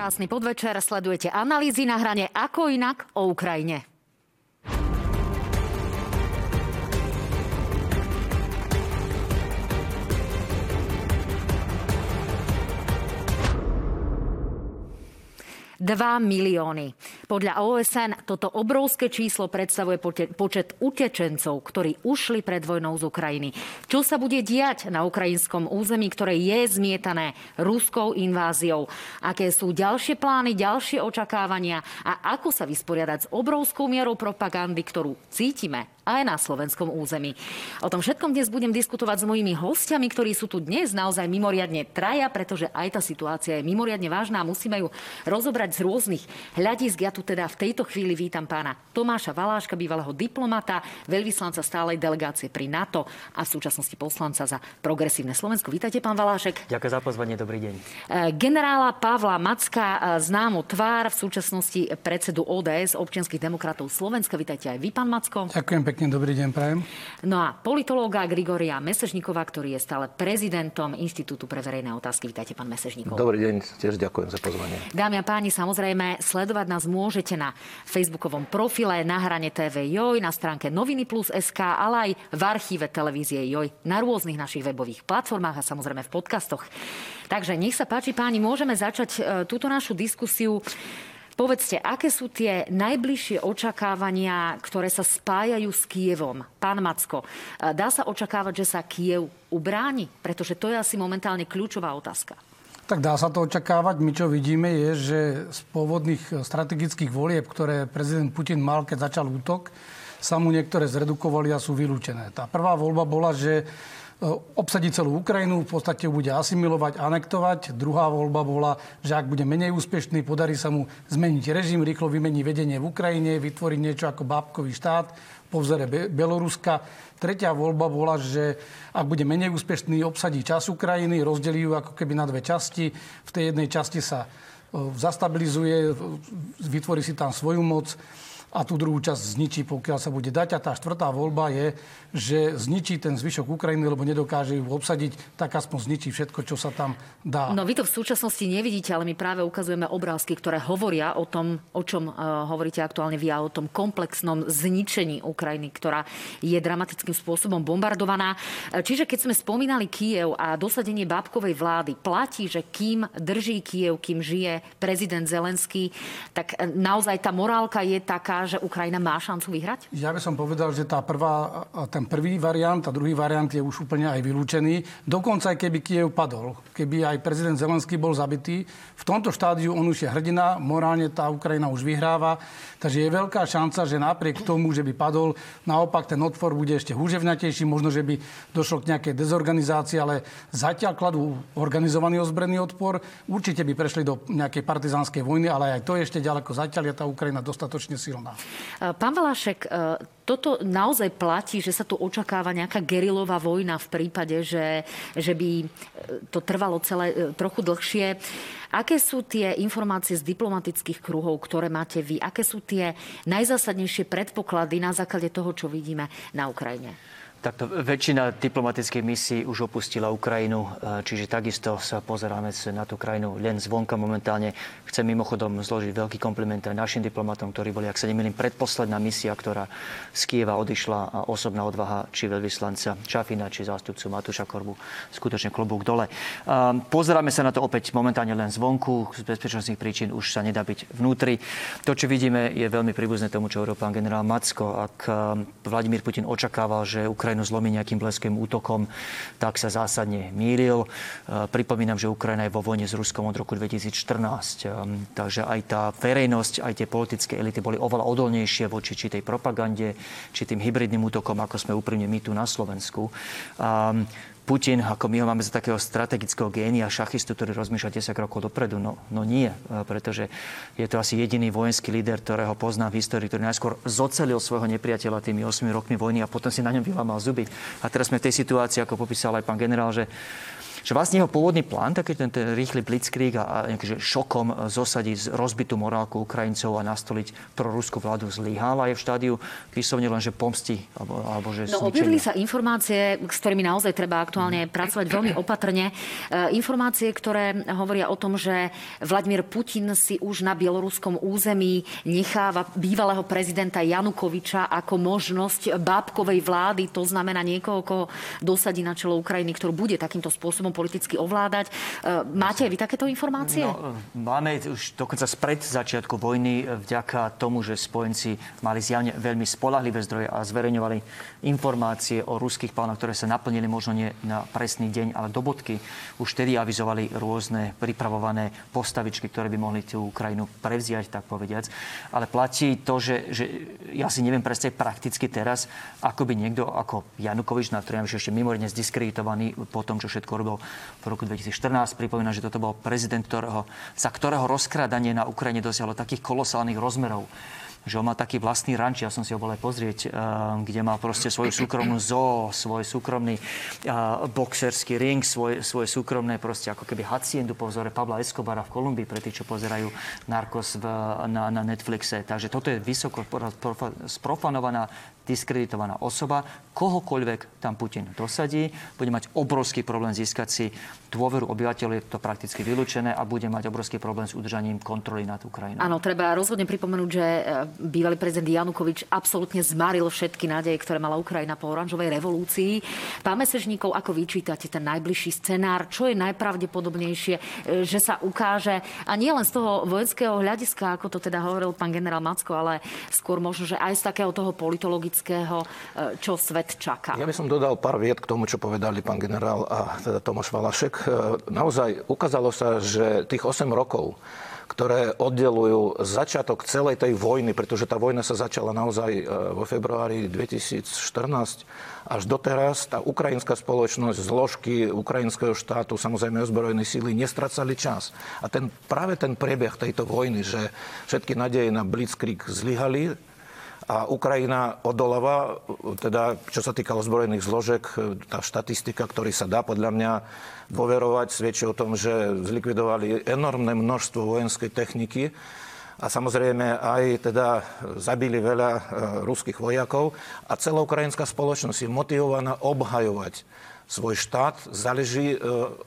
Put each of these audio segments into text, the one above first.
Krásny podvečer, sledujete analýzy na hrane Ako inak o Ukrajine. Dva milióny. Podľa OSN toto obrovské číslo predstavuje počet utečencov, ktorí ušli pred vojnou z Ukrajiny. Čo sa bude diať na ukrajinskom území, ktoré je zmietané ruskou inváziou? Aké sú ďalšie plány, ďalšie očakávania a ako sa vysporiadať s obrovskou mierou propagandy, ktorú cítime aj na slovenskom území. O tom všetkom dnes budem diskutovať s mojimi hostiami, ktorí sú tu dnes naozaj mimoriadne traja, pretože aj tá situácia je mimoriadne vážna a musíme ju rozobrať z rôznych hľadisk. Ja tu teda v tejto chvíli vítam pána Tomáša Valáška, bývalého diplomata, veľvyslanca stálej delegácie pri NATO a v súčasnosti poslanca za progresívne Slovensko. Vítajte, pán Valášek. Ďakujem za pozvanie, dobrý deň. E, generála Pavla Macka, e, známu tvár v súčasnosti predsedu ODS, občianských demokratov Slovenska. Vítajte aj vy, pán Macko. Ďakujem pekne pekne, dobrý deň, prajem. No a politológa Grigoria Mesežníková, ktorý je stále prezidentom Inštitútu pre verejné otázky. Vítajte, pán Mesežníkov. Dobrý deň, tiež ďakujem za pozvanie. Dámy a páni, samozrejme, sledovať nás môžete na facebookovom profile na hrane TV Joj, na stránke Noviny Plus SK, ale aj v archíve televízie Joj, na rôznych našich webových platformách a samozrejme v podcastoch. Takže nech sa páči, páni, môžeme začať e, túto našu diskusiu Povedzte, aké sú tie najbližšie očakávania, ktoré sa spájajú s Kievom? Pán Macko, dá sa očakávať, že sa Kiev ubráni? Pretože to je asi momentálne kľúčová otázka. Tak dá sa to očakávať. My čo vidíme je, že z pôvodných strategických volieb, ktoré prezident Putin mal, keď začal útok, sa mu niektoré zredukovali a sú vylúčené. Tá prvá voľba bola, že E, obsadí celú Ukrajinu, v podstate bude asimilovať, anektovať. Druhá voľba bola, že ak bude menej úspešný, podarí sa mu zmeniť režim, rýchlo vymení vedenie v Ukrajine, vytvoriť niečo ako bábkový štát po vzore Beloruska. Tretia voľba bola, že ak bude menej úspešný, obsadí čas Ukrajiny, rozdelí ju ako keby na dve časti. V tej jednej časti sa e, zastabilizuje, vytvorí si tam svoju moc a tú druhú časť zničí, pokiaľ sa bude dať. A tá štvrtá voľba je, že zničí ten zvyšok Ukrajiny, lebo nedokáže ju obsadiť, tak aspoň zničí všetko, čo sa tam dá. No vy to v súčasnosti nevidíte, ale my práve ukazujeme obrázky, ktoré hovoria o tom, o čom uh, hovoríte aktuálne vy, a o tom komplexnom zničení Ukrajiny, ktorá je dramatickým spôsobom bombardovaná. E, čiže keď sme spomínali Kiev a dosadenie bábkovej vlády, platí, že kým drží Kiev, kým žije prezident Zelenský, tak e, naozaj tá morálka je taká, že Ukrajina má šancu vyhrať? Ja by som povedal, že tá prvá, ten prvý variant a druhý variant je už úplne aj vylúčený. Dokonca aj keby Kiev padol, keby aj prezident Zelenský bol zabitý, v tomto štádiu on už je hrdina, morálne tá Ukrajina už vyhráva, takže je veľká šanca, že napriek tomu, že by padol, naopak ten odpor bude ešte húževnatejší, možno, že by došlo k nejakej dezorganizácii, ale zatiaľ kladú organizovaný ozbrojený odpor. Určite by prešli do nejakej partizánskej vojny, ale aj to je ešte ďaleko. Zatiaľ je tá Ukrajina dostatočne silná vojna. Pán Valašek, e, toto naozaj platí, že sa tu očakáva nejaká gerilová vojna v prípade, že, že by e, to trvalo celé e, trochu dlhšie. Aké sú tie informácie z diplomatických kruhov, ktoré máte vy? Aké sú tie najzásadnejšie predpoklady na základe toho, čo vidíme na Ukrajine? Takto väčšina diplomatických misií už opustila Ukrajinu, e, čiže takisto sa pozeráme na tú krajinu len zvonka momentálne. Chcem mimochodom zložiť veľký kompliment aj našim diplomatom, ktorí boli, ak sa nemýlim, predposledná misia, ktorá z Kieva odišla a osobná odvaha či veľvyslanca Čafina, či zástupcu Matúša Korbu. Skutočne klobúk dole. Pozeráme sa na to opäť momentálne len zvonku. Z bezpečnostných príčin už sa nedá byť vnútri. To, čo vidíme, je veľmi príbuzné tomu, čo hovoril pán generál Macko. Ak Vladimír Putin očakával, že Ukrajina Ukrajinu zlomí nejakým bleským útokom, tak sa zásadne mýlil. E, pripomínam, že Ukrajina je vo vojne s Ruskom od roku 2014. E, takže aj tá verejnosť, aj tie politické elity boli oveľa odolnejšie voči či tej propagande, či tým hybridným útokom, ako sme úprimne my tu na Slovensku. Putin, ako my ho máme za takého strategického génia, šachistu, ktorý rozmýšľa 10 rokov dopredu. No, no nie, e, pretože je to asi jediný vojenský líder, ktorého poznám v histórii, ktorý najskôr zocelil svojho nepriateľa tými 8 rokmi vojny a potom si na ňom vylamal zuby. A teraz sme v tej situácii, ako popísal aj pán generál, že že vlastne jeho pôvodný plán, taký ten, ten rýchly blitzkrieg a, a nejaký, šokom zosadiť rozbitú morálku Ukrajincov a nastoliť pro ruskú vládu zlyhal a je v štádiu vyslovne len, že pomsti alebo, alebo že No objavili sa informácie, s ktorými naozaj treba aktuálne pracovať veľmi opatrne. E, informácie, ktoré hovoria o tom, že Vladimír Putin si už na bieloruskom území necháva bývalého prezidenta Janukoviča ako možnosť bábkovej vlády, to znamená niekoho, koho dosadí na čelo Ukrajiny, ktorú bude takýmto spôsobom politicky ovládať. E, máte vy takéto informácie? No, máme už dokonca spred začiatku vojny vďaka tomu, že spojenci mali zjavne veľmi spolahlivé zdroje a zverejňovali informácie o ruských plánoch, ktoré sa naplnili možno nie na presný deň, ale do bodky. Už tedy avizovali rôzne pripravované postavičky, ktoré by mohli tú Ukrajinu prevziať, tak povediac. Ale platí to, že, že ja si neviem predstaviť prakticky teraz, ako by niekto ako Janukovič, na ktorý ešte mimoriadne zdiskreditovaný po tom, čo všetko robil v roku 2014. Pripomínam, že toto bol prezident, ktorého, za ktorého rozkrádanie na Ukrajine dosiahlo takých kolosálnych rozmerov že on má taký vlastný ranč, ja som si ho bol aj pozrieť, eh, kde má proste svoju súkromnú zoo, svoj súkromný eh, boxerský ring, svoj, svoje súkromné proste ako keby haciendu po vzore Pavla Escobara v Kolumbii, pre tých, čo pozerajú Narcos v, na, na Netflixe. Takže toto je vysoko sprofanovaná diskreditovaná osoba, kohokoľvek tam Putin dosadí, bude mať obrovský problém získať si dôveru obyvateľov, je to prakticky vylúčené a bude mať obrovský problém s udržaním kontroly nad Ukrajinou. Áno, treba rozhodne pripomenúť, že e, bývalý prezident Janukovič absolútne zmaril všetky nádeje, ktoré mala Ukrajina po oranžovej revolúcii. Pán Mesežníkov, ako vyčítate ten najbližší scenár? Čo je najpravdepodobnejšie, e, že sa ukáže, a nie len z toho vojenského hľadiska, ako to teda hovoril pán generál Macko, ale skôr možno, že aj z takého toho politologického politického, e, čo svet čaká. Ja by som dodal pár viet k tomu, čo povedali pán generál a teda Tomáš Valašek. E, naozaj ukázalo sa, že tých 8 rokov ktoré oddelujú začiatok celej tej vojny, pretože tá vojna sa začala naozaj e, vo februári 2014 až doteraz. Tá ukrajinská spoločnosť, zložky ukrajinského štátu, samozrejme ozbrojené síly, nestracali čas. A ten, práve ten priebeh tejto vojny, že všetky nádeje na Blitzkrieg zlyhali, a Ukrajina odoláva, teda čo sa týka ozbrojených zložek, tá štatistika, ktorý sa dá podľa mňa dôverovať, svedčí o tom, že zlikvidovali enormné množstvo vojenskej techniky. A samozrejme aj teda zabili veľa e, ruských vojakov. A celá ukrajinská spoločnosť je motivovaná obhajovať svoj štát, záleží e,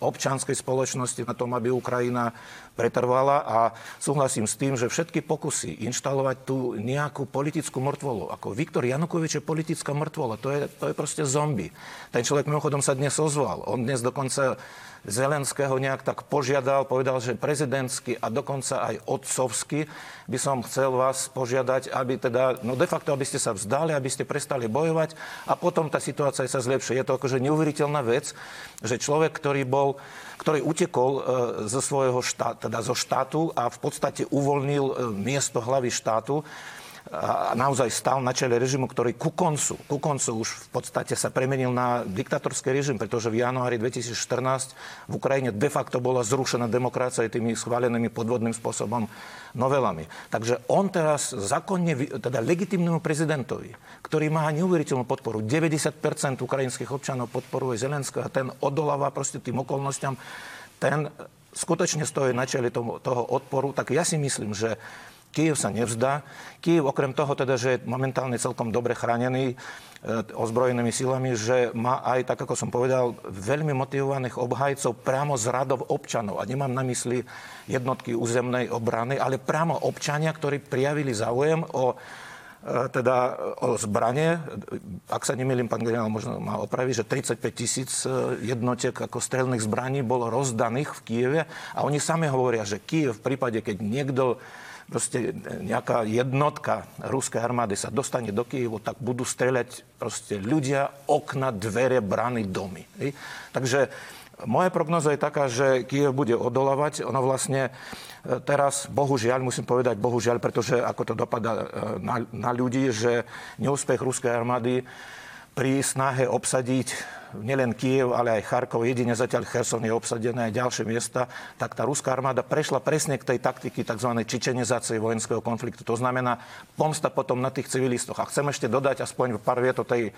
občanskej spoločnosti na tom, aby Ukrajina pretrvala a súhlasím s tým, že všetky pokusy inštalovať tu nejakú politickú mŕtvolu, ako Viktor Janukovič je politická mŕtvola, to je, to je proste zombie. Ten človek mimochodom sa dnes ozval. On dnes dokonca Zelenského nejak tak požiadal, povedal, že prezidentský a dokonca aj otcovský by som chcel vás požiadať, aby teda, no de facto, aby ste sa vzdali, aby ste prestali bojovať a potom tá situácia sa zlepšie. Je to akože neuveriteľná vec, že človek, ktorý bol ktorý utekol e, zo svojho štát, teda zo štátu a v podstate uvoľnil e, miesto hlavy štátu, naozaj stal na čele režimu, ktorý ku koncu, ku koncu už v podstate sa premenil na diktatorský režim, pretože v januári 2014 v Ukrajine de facto bola zrušená demokracia tými schválenými podvodným spôsobom novelami. Takže on teraz zákonne, teda legitimnému prezidentovi, ktorý má neuveriteľnú podporu, 90% ukrajinských občanov podporuje Zelenského a ten odoláva proste tým okolnostiam, ten skutočne stojí na čele toho, toho odporu, tak ja si myslím, že Kiev sa nevzdá. Kiev okrem toho teda, že je momentálne celkom dobre chránený e, ozbrojenými silami, že má aj, tak ako som povedal, veľmi motivovaných obhajcov priamo z radov občanov. A nemám na mysli jednotky územnej obrany, ale priamo občania, ktorí prijavili záujem o e, teda o zbranie. Ak sa nemýlim, pán generál možno má opraviť, že 35 tisíc e, jednotiek ako strelných zbraní bolo rozdaných v Kieve a oni sami hovoria, že Kiev v prípade, keď niekto proste nejaká jednotka ruskej armády sa dostane do Kievu, tak budú streľať proste ľudia, okna, dvere, brany, domy. Hej? Takže moja prognoza je taká, že Kiev bude odolávať. Ono vlastne e, teraz, bohužiaľ, musím povedať bohužiaľ, pretože ako to dopadá e, na, na ľudí, že neúspech ruskej armády pri snahe obsadiť nielen Kiev, ale aj Charkov, jedine zatiaľ Cherson je obsadené aj ďalšie miesta, tak tá ruská armáda prešla presne k tej taktiky tzv. čičenizácie vojenského konfliktu. To znamená pomsta potom na tých civilistoch. A chcem ešte dodať aspoň pár viet o tej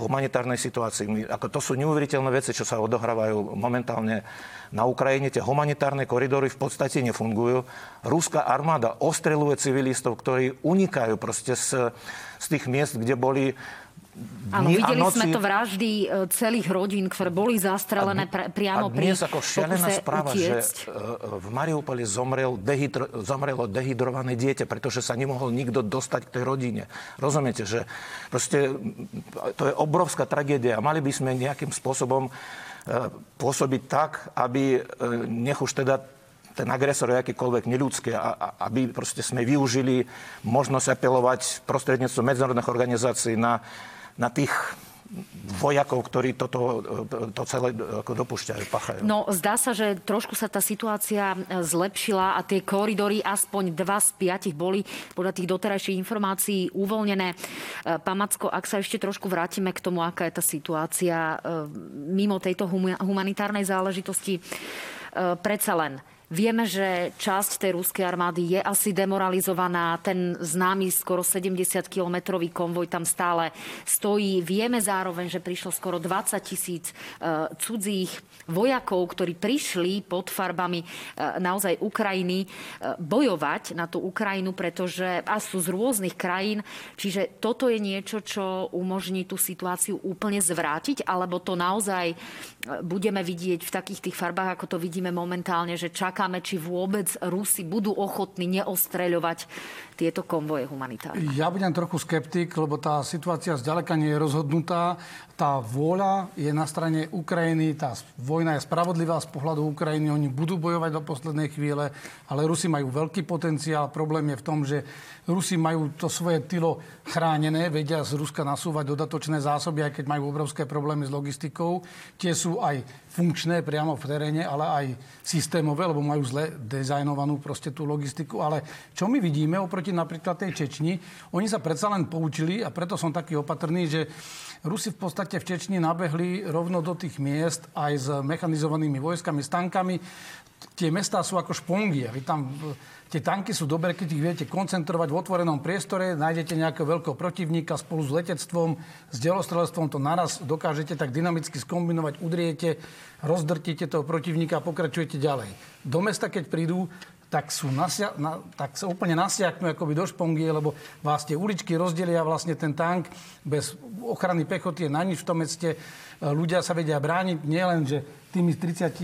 humanitárnej situácii. My, ako to sú neuveriteľné veci, čo sa odohrávajú momentálne na Ukrajine. Tie humanitárne koridory v podstate nefungujú. Ruská armáda ostreluje civilistov, ktorí unikajú proste z, z tých miest, kde boli Áno, videli noci... sme to vraždy e, celých rodín, ktoré boli zastrelené pr- priamo a dnes pri ako šialená správa, utiecť. že e, v Mariupoli zomrel dehydro, zomrelo dehydrované dieťa, pretože sa nemohol nikto dostať k tej rodine. Rozumiete, že proste to je obrovská tragédia. Mali by sme nejakým spôsobom e, pôsobiť tak, aby nech už teda ten agresor je akýkoľvek neľudský, a, aby proste sme využili možnosť apelovať prostredníctvom medzinárodných organizácií na na tých vojakov, ktorí toto, to celé dopúšťajú, pachajú. No, zdá sa, že trošku sa tá situácia e, zlepšila a tie koridory, aspoň dva z piatich boli podľa tých doterajších informácií uvoľnené. E, pán Macko, ak sa ešte trošku vrátime k tomu, aká je tá situácia e, mimo tejto humanitárnej záležitosti, predsa len Vieme, že časť tej ruskej armády je asi demoralizovaná. Ten známy skoro 70-kilometrový konvoj tam stále stojí. Vieme zároveň, že prišlo skoro 20 tisíc e, cudzích vojakov, ktorí prišli pod farbami e, naozaj Ukrajiny e, bojovať na tú Ukrajinu, pretože a sú z rôznych krajín. Čiže toto je niečo, čo umožní tú situáciu úplne zvrátiť, alebo to naozaj budeme vidieť v takých tých farbách, ako to vidíme momentálne, že čaká čakáme, či vôbec Rusi budú ochotní neostreľovať tieto konvoje humanitárne. Ja budem trochu skeptik, lebo tá situácia zďaleka nie je rozhodnutá. Tá vôľa je na strane Ukrajiny, tá vojna je spravodlivá z pohľadu Ukrajiny, oni budú bojovať do poslednej chvíle, ale Rusi majú veľký potenciál. Problém je v tom, že Rusi majú to svoje tylo chránené, vedia z Ruska nasúvať dodatočné zásoby, aj keď majú obrovské problémy s logistikou. Tie sú aj funkčné priamo v teréne, ale aj systémové, lebo majú zle dizajnovanú proste tú logistiku. Ale čo my vidíme oproti napríklad tej Čečni, oni sa predsa len poučili a preto som taký opatrný, že Rusi v podstate v Čečni nabehli rovno do tých miest aj s mechanizovanými vojskami, s tankami. Tie mestá sú ako špongy. Vy tam Tie tanky sú dobré, keď ich viete koncentrovať v otvorenom priestore, nájdete nejakého veľkého protivníka spolu s letectvom, s delostrelstvom, to naraz dokážete tak dynamicky skombinovať, udriete, rozdrtíte toho protivníka a pokračujete ďalej. Do mesta, keď prídu, tak, sú nasia, na, tak sa úplne nasiaknú akoby do špongie, lebo vás tie uličky rozdelia vlastne ten tank bez ochrany pechoty je na nič v tom meste. E, ľudia sa vedia brániť nielen, že tými 35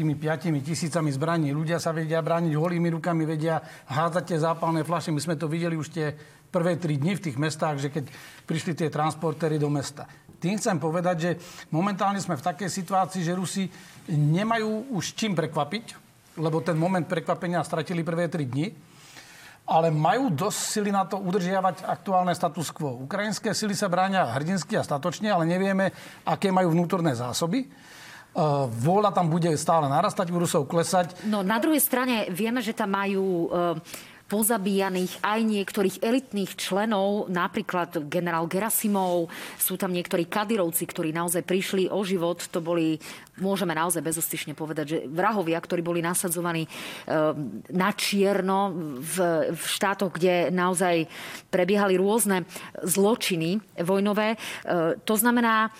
tisícami zbraní, ľudia sa vedia brániť holými rukami, vedia hádzať tie zápalné flaše. My sme to videli už tie prvé tri dni v tých mestách, že keď prišli tie transportéry do mesta. Tým chcem povedať, že momentálne sme v takej situácii, že Rusi nemajú už čím prekvapiť, lebo ten moment prekvapenia stratili prvé tri dni, ale majú dosť sily na to udržiavať aktuálne status quo. Ukrajinské sily sa bráňa hrdinsky a statočne, ale nevieme, aké majú vnútorné zásoby. Uh, vôľa tam bude stále narastať, u Rusov klesať. No na druhej strane vieme, že tam majú uh pozabíjaných aj niektorých elitných členov, napríklad generál Gerasimov, sú tam niektorí kadirovci, ktorí naozaj prišli o život. To boli, môžeme naozaj bezostyšne povedať, že vrahovia, ktorí boli nasadzovaní eh, na čierno v, v štátoch, kde naozaj prebiehali rôzne zločiny vojnové. Eh, to znamená,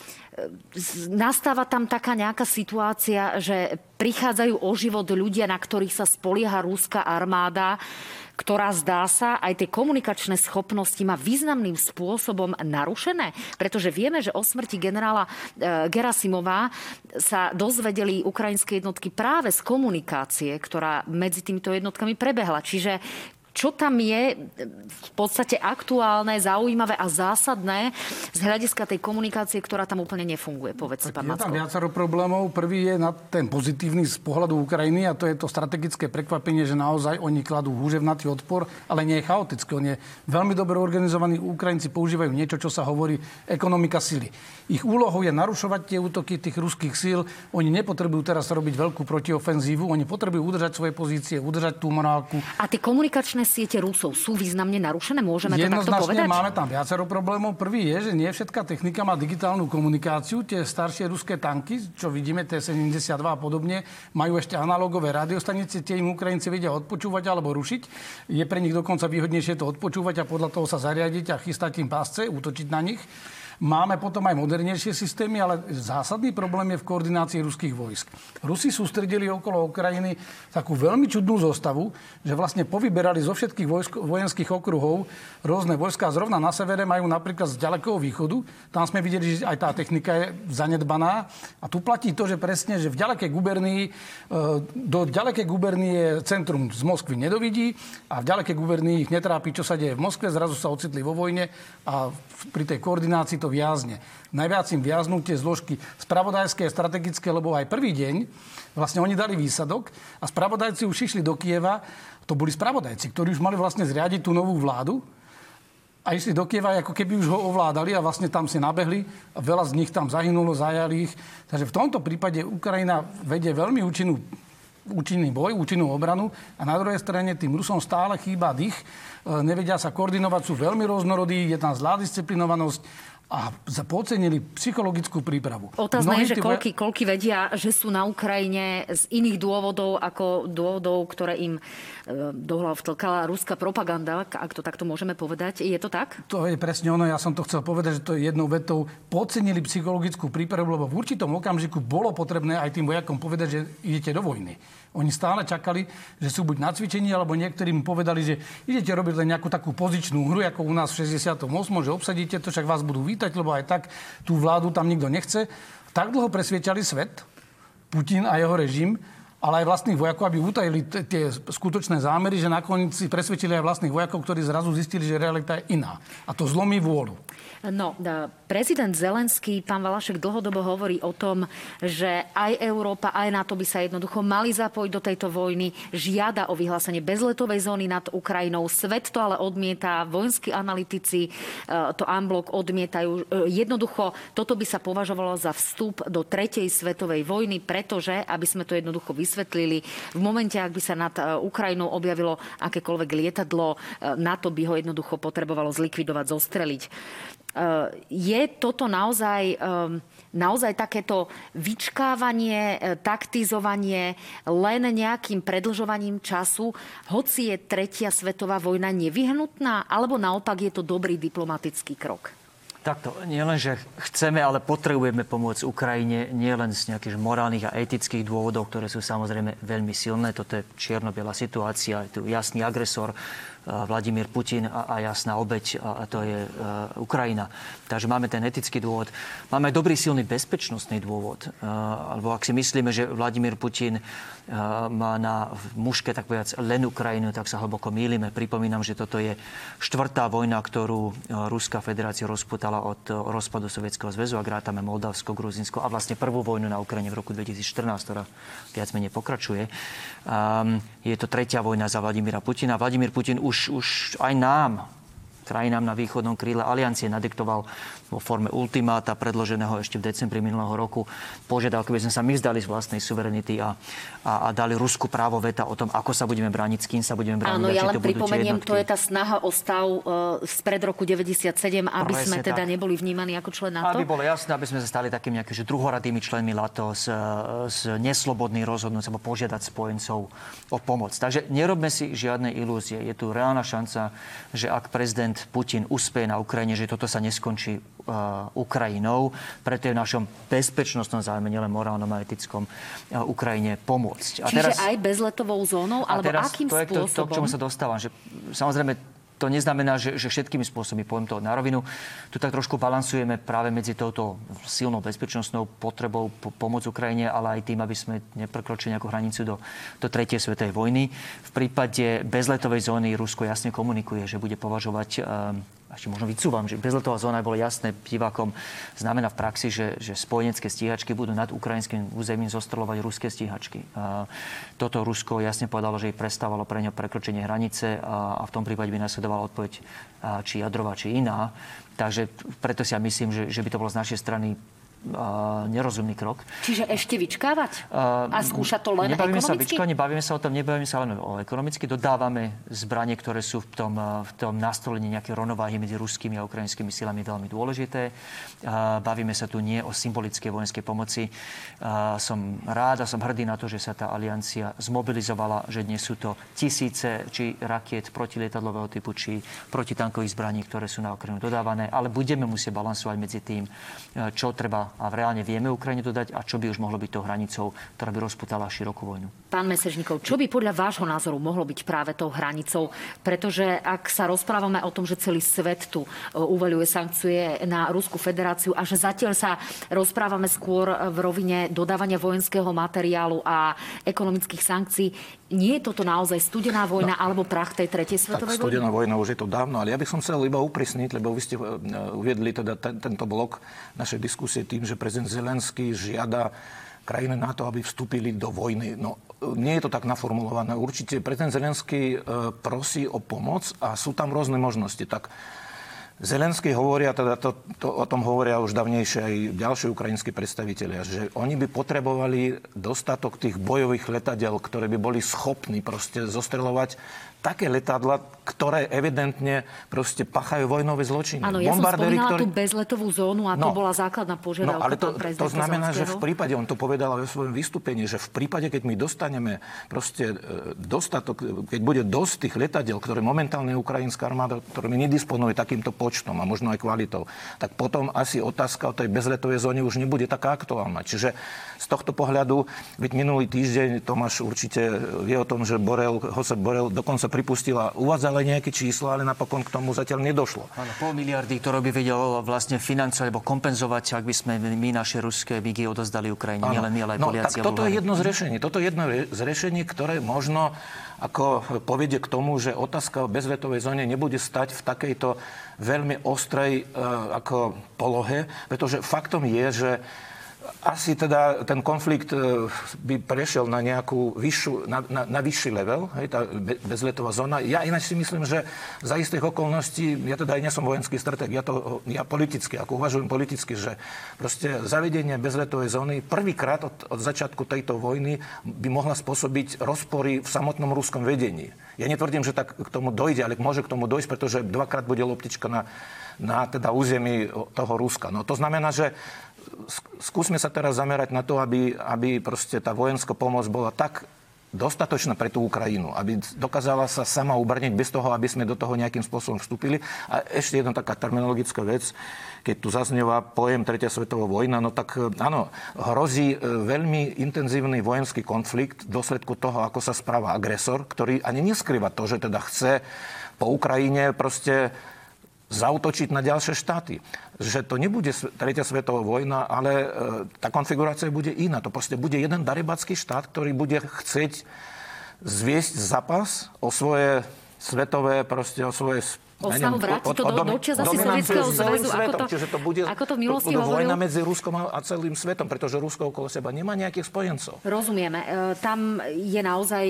nastáva tam taká nejaká situácia, že prichádzajú o život ľudia, na ktorých sa spolieha rúska armáda ktorá zdá sa aj tie komunikačné schopnosti má významným spôsobom narušené? Pretože vieme, že o smrti generála e, Gerasimová sa dozvedeli ukrajinské jednotky práve z komunikácie, ktorá medzi týmito jednotkami prebehla. Čiže čo tam je v podstate aktuálne, zaujímavé a zásadné z hľadiska tej komunikácie, ktorá tam úplne nefunguje, povedzte, pán Macko. Je tam viacero problémov. Prvý je na ten pozitívny z pohľadu Ukrajiny a to je to strategické prekvapenie, že naozaj oni kladú húževnatý odpor, ale nie je chaotický. On je veľmi dobre organizovaný. Ukrajinci používajú niečo, čo sa hovorí ekonomika sily. Ich úlohou je narušovať tie útoky tých ruských síl. Oni nepotrebujú teraz robiť veľkú protiofenzívu, oni potrebujú udržať svoje pozície, udržať tú morálku. A tie komunikačné siete Rusov sú významne narušené? Môžeme to takto povedať? máme tam viacero problémov. Prvý je, že nie všetká technika má digitálnu komunikáciu. Tie staršie ruské tanky, čo vidíme, T-72 a podobne, majú ešte analogové radiostanice, tie im Ukrajinci vedia odpočúvať alebo rušiť. Je pre nich dokonca výhodnejšie to odpočúvať a podľa toho sa zariadiť a chystať im pásce, útočiť na nich. Máme potom aj modernejšie systémy, ale zásadný problém je v koordinácii ruských vojsk. Rusi sústredili okolo Ukrajiny takú veľmi čudnú zostavu, že vlastne povyberali zo všetkých vojsk, vojenských okruhov rôzne vojska. Zrovna na severe majú napríklad z ďalekého východu. Tam sme videli, že aj tá technika je zanedbaná. A tu platí to, že presne, že v ďalekej gubernii, e, do ďalekej gubernie centrum z Moskvy nedovidí a v ďalekej gubernii ich netrápi, čo sa deje v Moskve. Zrazu sa ocitli vo vojne a pri tej koordinácii to to viazne. Najviac im viaznú tie zložky spravodajské a strategické, lebo aj prvý deň vlastne oni dali výsadok a spravodajci už išli do Kieva. To boli spravodajci, ktorí už mali vlastne zriadiť tú novú vládu a išli do Kieva, ako keby už ho ovládali a vlastne tam si nabehli. A veľa z nich tam zahynulo, zajali ich. Takže v tomto prípade Ukrajina vedie veľmi účinnú účinný boj, účinnú obranu a na druhej strane tým Rusom stále chýba dých, e, nevedia sa koordinovať, sú veľmi rôznorodí, je tam zlá disciplinovanosť a podcenili psychologickú prípravu. Otázne je, že koľky, koľky vedia, že sú na Ukrajine z iných dôvodov ako dôvodov, ktoré im e, do hlav vtlkala ruská propaganda, ak to takto môžeme povedať. Je to tak? To je presne ono. Ja som to chcel povedať, že to je jednou vetou. Podcenili psychologickú prípravu, lebo v určitom okamžiku bolo potrebné aj tým vojakom povedať, že idete do vojny. Oni stále čakali, že sú buď na cvičení, alebo niektorí mu povedali, že idete robiť len nejakú takú pozičnú hru, ako u nás v 68., že obsadíte to, však vás budú vítať, lebo aj tak tú vládu tam nikto nechce. Tak dlho presviečali svet, Putin a jeho režim, ale aj vlastných vojakov, aby utajili t- tie skutočné zámery, že nakoniec si presvedčili aj vlastných vojakov, ktorí zrazu zistili, že realita je iná. A to zlomí vôľu. No, prezident Zelenský, pán Valašek, dlhodobo hovorí o tom, že aj Európa, aj NATO by sa jednoducho mali zapojiť do tejto vojny. Žiada o vyhlásenie bezletovej zóny nad Ukrajinou. Svet to ale odmieta, vojenskí analytici e, to unblock odmietajú. E, jednoducho, toto by sa považovalo za vstup do tretej svetovej vojny, pretože, aby sme to jednoducho vysvetlili, v momente, ak by sa nad e, Ukrajinou objavilo akékoľvek lietadlo, NATO by ho jednoducho potrebovalo zlikvidovať, zostreliť. Eh, je toto naozaj, naozaj takéto vyčkávanie, eh, taktizovanie len nejakým predlžovaním času, hoci je tretia svetová vojna nevyhnutná, alebo naopak je to dobrý diplomatický krok? Takto, nielen, že chceme, ale potrebujeme pomôcť Ukrajine nielen z nejakých morálnych a etických dôvodov, ktoré sú samozrejme veľmi silné. Toto je čierno-biela situácia, je tu jasný agresor, Vladimír Putin a, a jasná obeď a, a to je uh, Ukrajina. Takže máme ten etický dôvod. Máme dobrý silný bezpečnostný dôvod. Uh, alebo ak si myslíme, že Vladimír Putin má na muške tak povedať len Ukrajinu, tak sa hlboko mýlime. Pripomínam, že toto je štvrtá vojna, ktorú Ruská federácia rozputala od rozpadu Sovietskeho zväzu a grátame Moldavsko, Gruzinsko a vlastne prvú vojnu na Ukrajine v roku 2014, ktorá viac menej pokračuje. Um, je to tretia vojna za Vladimíra Putina. Vladimír Putin už už aj nám, krajinám na východnom kríle aliancie nadiktoval vo forme ultimáta predloženého ešte v decembri minulého roku požiadavky, aby sme sa my vzdali z vlastnej suverenity a, a, a dali Rusku právo veta o tom, ako sa budeme brániť, s kým sa budeme brániť. Áno, ja len pripomeniem, to je tá snaha o stav uh, spred roku 97, aby Presne sme teda tak. neboli vnímaní ako člen NATO. Aby bolo jasné, aby sme sa stali takým nejakým že druhoradými členmi NATO s, s neslobodný rozhodnúť alebo požiadať spojencov o pomoc. Takže nerobme si žiadne ilúzie. Je tu reálna šanca, že ak prezident Putin uspie na Ukrajine, že toto sa neskončí uh, Ukrajinou. Preto je v našom bezpečnostnom záujme, nielen morálnom a etickom, uh, Ukrajine pomôcť. A Čiže teraz, aj bezletovou zónou, alebo akým to spôsobom? Je to, to, k čomu sa dostávam. Že, samozrejme, to neznamená, že, že všetkými spôsobmi, poviem to na rovinu, tu tak trošku balansujeme práve medzi touto silnou bezpečnostnou potrebou po, pomôcť Ukrajine, ale aj tým, aby sme neprekročili nejakú hranicu do, do tretej svetovej vojny. V prípade bezletovej zóny Rusko jasne komunikuje, že bude považovať um, ešte možno vycúvam, že bezletová zóna bolo jasné divákom, znamená v praxi, že, že spojenecké stíhačky budú nad ukrajinským územím zostrelovať ruské stíhačky. A toto Rusko jasne povedalo, že jej prestávalo pre ňo prekročenie hranice a, a v tom prípade by nasledovala odpoveď či jadrová, či iná. Takže preto si ja myslím, že, že by to bolo z našej strany nerozumný krok. Čiže ešte vyčkávať? A skúšať to len nebavíme ekonomicky? Sa vyčkávať, nebavíme sa o tom, nebavíme sa len o ekonomicky. Dodávame zbranie, ktoré sú v tom, v tom nastolení nejaké rovnováhy medzi ruskými a ukrajinskými silami veľmi dôležité. Bavíme sa tu nie o symbolickej vojenskej pomoci. Som rád a som hrdý na to, že sa tá aliancia zmobilizovala, že dnes sú to tisíce či rakiet protilietadlového typu, či protitankových zbraní, ktoré sú na Ukrajinu dodávané, ale budeme musieť balansovať medzi tým, čo treba a reálne vieme Ukrajine dodať a čo by už mohlo byť tou hranicou, ktorá by rozputala širokú vojnu. Pán Mesežníkov, čo by podľa vášho názoru mohlo byť práve tou hranicou? Pretože ak sa rozprávame o tom, že celý svet tu e, uvaľuje sankcie na Rusku federáciu a že zatiaľ sa rozprávame skôr v rovine dodávania vojenského materiálu a ekonomických sankcií, nie je toto naozaj studená vojna no, alebo prach tej tretej svetovej tak, studená vojna už je to dávno, ale ja by som chcel iba uprisniť, lebo vy ste e, uviedli teda ten, tento blok našej diskusie tým, že prezident Zelenský žiada krajiny na to, aby vstúpili do vojny. No, nie je to tak naformulované. Určite prezident Zelenský e, prosí o pomoc a sú tam rôzne možnosti. Tak Zelenský hovoria, teda to, to, o tom hovoria už dávnejšie aj ďalší ukrajinskí predstavitelia, že oni by potrebovali dostatok tých bojových letadiel, ktoré by boli schopní proste zostreľovať také letadla, ktoré evidentne proste pachajú vojnové zločiny. Áno, ja som spomínala ktorý... tú bezletovú zónu a no, to bola základná požiadavka. No, ale to, to znamená, že v prípade, on to povedal vo svojom vystúpení, že v prípade, keď my dostaneme proste e, dostatok, keď bude dosť tých letadiel, ktoré momentálne ukrajinská armáda, ktorými nedisponuje takýmto počtom a možno aj kvalitou, tak potom asi otázka o tej bezletovej zóne už nebude taká aktuálna. Čiže z tohto pohľadu, veď minulý týždeň Tomáš určite vie o tom, že Borel, Josep Borel dokonca pripustila, uvádzala nejaké číslo, ale napokon k tomu zatiaľ nedošlo. Áno, pol miliardy, ktoré by vedel vlastne financovať alebo kompenzovať, ak by sme my naše ruské vigy odozdali Ukrajine, nielen my, ale aj no, Poliaci. Tak toto je jedno z riešení. Toto je jedno z riešení, ktoré možno ako povedie k tomu, že otázka o bezvetovej zóne nebude stať v takejto veľmi ostrej e, ako polohe, pretože faktom je, že asi teda ten konflikt e, by prešiel na nejakú vyššiu, na, na, na vyšší level, hej, tá bezletová zóna. Ja ináč si myslím, že za istých okolností, ja teda aj nie som vojenský strateg, ja, to, ja politicky, ako uvažujem politicky, že proste zavedenie bezletovej zóny prvýkrát od, od začiatku tejto vojny by mohla spôsobiť rozpory v samotnom ruskom vedení. Ja netvrdím, že tak k tomu dojde, ale môže k tomu dojsť, pretože dvakrát bude loptička na, na teda území toho Ruska. No to znamená, že skúsme sa teraz zamerať na to, aby, aby proste tá vojenská pomoc bola tak dostatočná pre tú Ukrajinu, aby dokázala sa sama ubrniť bez toho, aby sme do toho nejakým spôsobom vstúpili. A ešte jedna taká terminologická vec, keď tu zaznieva pojem Tretia svetová vojna, no tak e, áno, hrozí e, veľmi intenzívny vojenský konflikt v dôsledku toho, ako sa správa agresor, ktorý ani neskrýva to, že teda chce po Ukrajine proste zautočiť na ďalšie štáty. Že to nebude tretia svetová vojna, ale e, tá konfigurácia bude iná. To proste bude jeden darebacký štát, ktorý bude chcieť zviesť zapas o svoje svetové, proste o svoje o snahu vrátiť to do, do čas asi Sovietskeho zväzu. Ako to, Čiže to bude, ako to v minulosti to, vojna medzi Ruskom a celým svetom, pretože Rusko okolo seba nemá nejakých spojencov. Rozumieme. E, tam je naozaj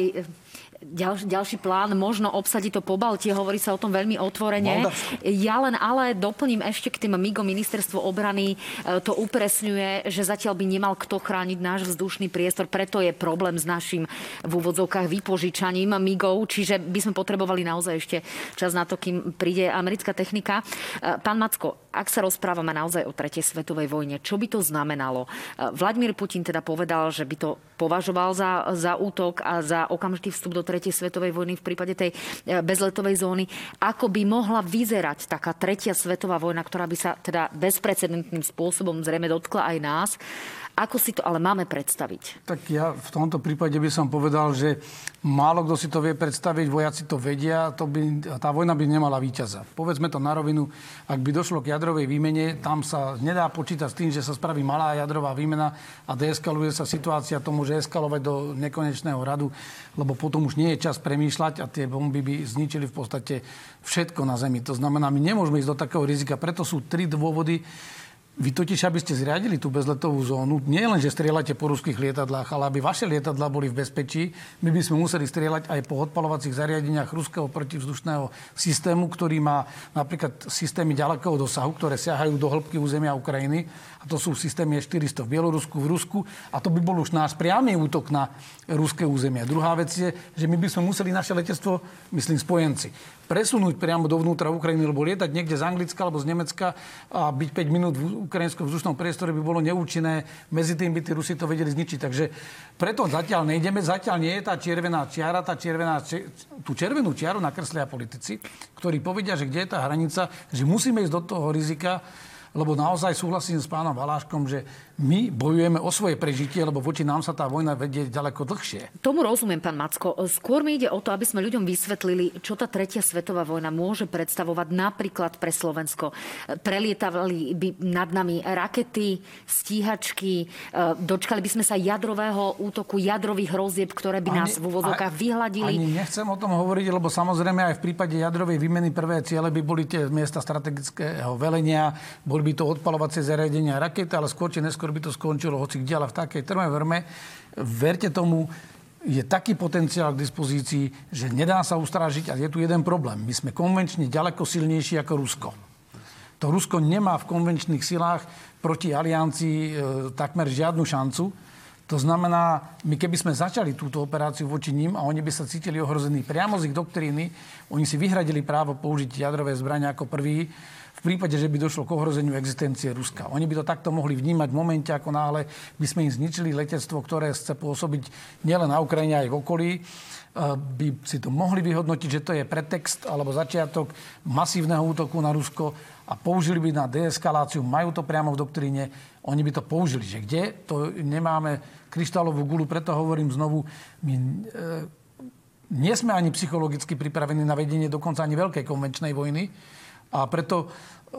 ďalší, ďalší plán, možno obsadiť to po Baltie, hovorí sa o tom veľmi otvorene. Moldavsko. Ja len ale doplním ešte k tým MIGO ministerstvo obrany, e, to upresňuje, že zatiaľ by nemal kto chrániť náš vzdušný priestor, preto je problém s našim v úvodzovkách vypožičaním MIGov, čiže by sme potrebovali naozaj ešte čas na to, kým príde americká technika. E, pán Macko, ak sa rozprávame naozaj o tretej svetovej vojne, čo by to znamenalo? E, Vladimír Putin teda povedal, že by to považoval za, za útok a za okamžitý vstup do tretej svetovej vojny v prípade tej e, bezletovej zóny. Ako by mohla vyzerať taká tretia svetová vojna, ktorá by sa teda bezprecedentným spôsobom zrejme dotkla aj nás? Ako si to ale máme predstaviť? Tak ja v tomto prípade by som povedal, že málo kto si to vie predstaviť, vojaci to vedia, to by, tá vojna by nemala víťaza. Povedzme to na rovinu, ak by došlo k jadrovej výmene, tam sa nedá počítať s tým, že sa spraví malá jadrová výmena a deeskaluje sa situácia, to môže eskalovať do nekonečného radu, lebo potom už nie je čas premýšľať a tie bomby by zničili v podstate všetko na Zemi. To znamená, my nemôžeme ísť do takého rizika. Preto sú tri dôvody, Vy totiž, aby ste zriadili tú bezletovú zónu, nie len, že strieľate po ruských lietadlách, ale aby vaše lietadlá boli v bezpečí, my by sme museli strieľať aj po odpalovacích zariadeniach ruského protivzdušného systému, ktorý má napríklad systémy ďalekého dosahu, ktoré siahajú do hĺbky územia Ukrajiny. A to sú systémy 400 v Bielorusku, v Rusku. A to by bol už náš priamy útok na ruské územie. Druhá vec je, že my by sme museli naše letectvo, myslím, spojenci, presunúť priamo dovnútra Ukrajiny, lebo lietať niekde z Anglicka alebo z Nemecka a byť 5 minút v ukrajinskom vzdušnom priestore by bolo neúčinné. Medzi tým by tí Rusi to vedeli zničiť. Takže preto zatiaľ nejdeme. Zatiaľ nie je tá červená čiara. Tá červená, tú červenú čiaru nakreslia politici, ktorí povedia, že kde je tá hranica, že musíme ísť do toho rizika, lebo naozaj súhlasím s pánom Valáškom, že my bojujeme o svoje prežitie, lebo voči nám sa tá vojna vedie ďaleko dlhšie. Tomu rozumiem, pán Macko. Skôr mi ide o to, aby sme ľuďom vysvetlili, čo tá tretia svetová vojna môže predstavovať napríklad pre Slovensko. Prelietavali by nad nami rakety, stíhačky, e, dočkali by sme sa jadrového útoku, jadrových hrozieb, ktoré by ani, nás v úvodzovkách vyhladili. Ani nechcem o tom hovoriť, lebo samozrejme aj v prípade jadrovej výmeny prvé ciele by boli tie miesta strategického velenia, boli by to odpalovacie zariadenia rakety, ale skôr či neskôr by to skončilo hoci kde, ale v takej trme verme. Verte tomu, je taký potenciál k dispozícii, že nedá sa ustrážiť a je tu jeden problém. My sme konvenčne ďaleko silnejší ako Rusko. To Rusko nemá v konvenčných silách proti aliancii e, takmer žiadnu šancu. To znamená, my keby sme začali túto operáciu voči ním a oni by sa cítili ohrození priamo z ich doktríny, oni si vyhradili právo použiť jadrové zbrania ako prvý, v prípade, že by došlo k ohrozeniu existencie Ruska. Oni by to takto mohli vnímať v momente, ako náhle by sme im zničili letectvo, ktoré chce pôsobiť nielen na Ukrajine, aj v okolí by si to mohli vyhodnotiť, že to je pretext alebo začiatok masívneho útoku na Rusko a použili by na deeskaláciu, majú to priamo v doktríne, oni by to použili. Že kde? To nemáme kryštálovú gulu, preto hovorím znovu, my e, nie sme ani psychologicky pripravení na vedenie dokonca ani veľkej konvenčnej vojny a preto e,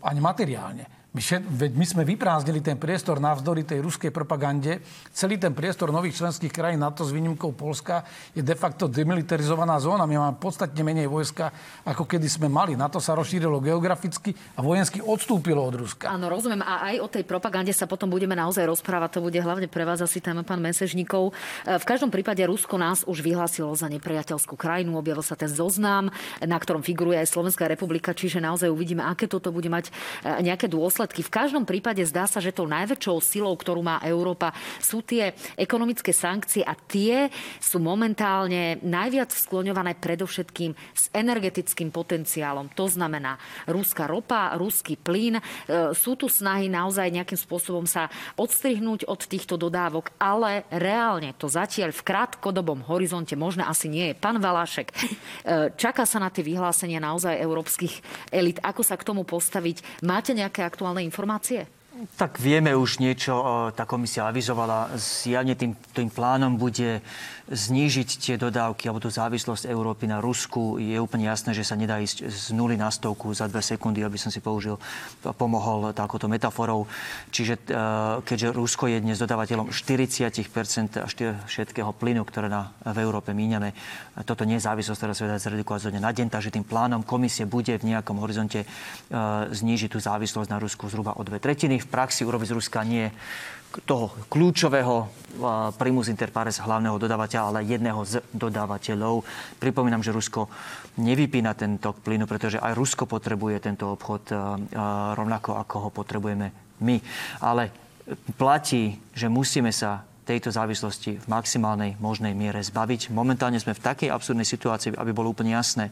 ani materiálne. My, veď my sme vyprázdnili ten priestor navzdory tej ruskej propagande. Celý ten priestor nových členských krajín NATO s výnimkou Polska je de facto demilitarizovaná zóna. My máme podstatne menej vojska, ako kedy sme mali. NATO sa rozšírilo geograficky a vojensky odstúpilo od Ruska. Áno, rozumiem. A aj o tej propagande sa potom budeme naozaj rozprávať. To bude hlavne pre vás asi téma pán Mesežníkov. V každom prípade Rusko nás už vyhlásilo za nepriateľskú krajinu. Objavil sa ten zoznam, na ktorom figuruje aj Slovenská republika. Čiže naozaj uvidíme, aké toto bude mať e, nejaké dôsledky dôsledky. V každom prípade zdá sa, že tou najväčšou silou, ktorú má Európa, sú tie ekonomické sankcie a tie sú momentálne najviac skloňované predovšetkým s energetickým potenciálom. To znamená ruská ropa, ruský plyn. E, sú tu snahy naozaj nejakým spôsobom sa odstrihnúť od týchto dodávok, ale reálne to zatiaľ v krátkodobom horizonte možno asi nie je. Pán Valášek, e, čaká sa na tie vyhlásenia naozaj európskych elit. Ako sa k tomu postaviť? Máte nejaké aktuálne aktuálne informácie? Tak vieme už niečo, tá komisia avizovala. Zjavne tým, tým plánom bude znížiť tie dodávky alebo tú závislosť Európy na Rusku. Je úplne jasné, že sa nedá ísť z nuly na stovku za dve sekundy, aby som si použil, pomohol takouto metaforou. Čiže e, keďže Rusko je dnes dodávateľom 40 všetkého plynu, ktoré na, v Európe míňame, toto nie je závislosť, ktorá sa dá zredukovať zo dňa na deň, takže tým plánom komisie bude v nejakom horizonte e, znížiť tú závislosť na Rusku zhruba o dve tretiny praxi urobiť z Ruska nie toho kľúčového primus inter pares hlavného dodávateľa, ale jedného z dodávateľov. Pripomínam, že Rusko nevypína ten tok plynu, pretože aj Rusko potrebuje tento obchod rovnako, ako ho potrebujeme my. Ale platí, že musíme sa tejto závislosti v maximálnej možnej miere zbaviť. Momentálne sme v takej absurdnej situácii, aby bolo úplne jasné,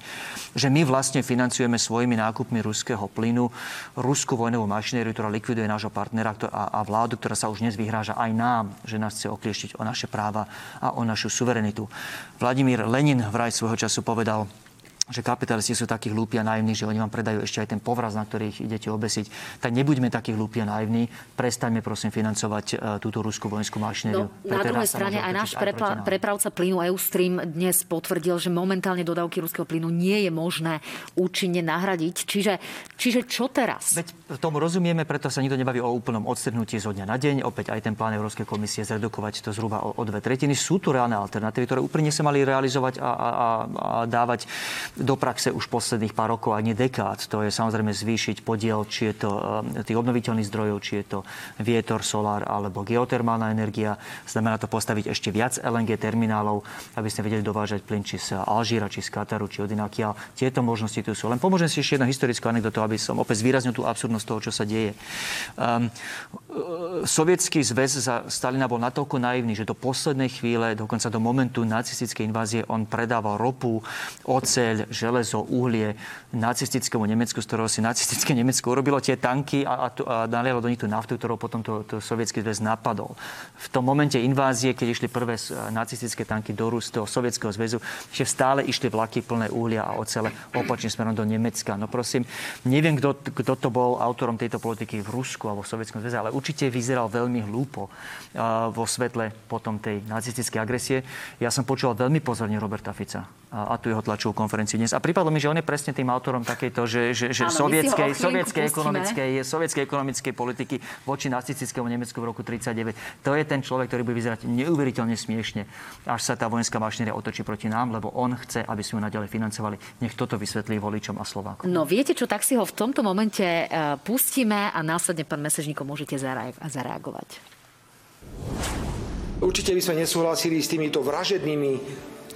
že my vlastne financujeme svojimi nákupmi ruského plynu ruskú vojnovú mašinériu, ktorá likviduje nášho partnera a, vládu, ktorá sa už dnes vyhráža aj nám, že nás chce oklieštiť o naše práva a o našu suverenitu. Vladimír Lenin vraj svojho času povedal, že kapitalisti sú takí hlúpi a naivní, že oni vám predajú ešte aj ten povraz, na ktorý ich idete obesiť, tak nebuďme takí hlúpi a naivní. Prestaňme prosím financovať uh, túto ruskú vojenskú mašinériu. No, na druhej strane aj náš prepla- prepravca plynu Eustream dnes potvrdil, že momentálne dodávky ruského plynu nie je možné účinne nahradiť. Čiže, čiže čo teraz? Veď tomu rozumieme, preto sa nikto nebaví o úplnom odstrhnutí zo dňa na deň. Opäť aj ten plán Európskej komisie zredukovať to zhruba o, o dve tretiny. Sú tu reálne alternatívy, ktoré úplne sa mali realizovať a, a, a, a dávať do praxe už posledných pár rokov, ani dekád. To je samozrejme zvýšiť podiel, či je to tých obnoviteľných zdrojov, či je to vietor, solár alebo geotermálna energia. Znamená to postaviť ešte viac LNG terminálov, aby sme vedeli dovážať plyn či z Alžíra, či z Kataru, či od. Tieto možnosti tu sú. Len pomôžem si ešte jednu historickú anekdotu, aby som opäť zvýraznil tú absurdnosť toho, čo sa deje. Um, Sovietský zväz za Stalina bol natoľko naivný, že do poslednej chvíle, dokonca do momentu nacistickej invázie, on predával ropu, oceľ, železo, uhlie nacistickému Nemecku, z ktorého si nacistické Nemecko urobilo tie tanky a, a, a nalialo do nich tú naftu, ktorou potom to, to Sovietský zväz napadol. V tom momente invázie, keď išli prvé nacistické tanky do Rus, do Sovietskeho zväzu, ešte stále išli vlaky plné uhlia a ocele opačným smerom do Nemecka. No prosím, neviem, kto, kto to bol autorom tejto politiky v Rusku alebo v Sovietskom zväze, ale určite vyzeral veľmi hlúpo vo svetle potom tej nacistickej agresie. Ja som počúval veľmi pozorne Roberta Fica a tu jeho tlačovú konferenciu dnes. A pripadlo mi, že on je presne tým autorom takejto, že, že, že Áno, sovietskej, sovietskej, ekonomickej, sovietskej ekonomickej politiky voči nacistickému Nemecku v roku 1939. To je ten človek, ktorý bude vyzerať neuveriteľne smiešne, až sa tá vojenská mašinéria otočí proti nám, lebo on chce, aby sme ju naďalej financovali. Nech toto vysvetlí voličom a Slovákom. No viete čo, tak si ho v tomto momente e, pustíme a následne, pán Mesežníko, môžete zareagovať. Určite by sme nesúhlasili s týmito vražednými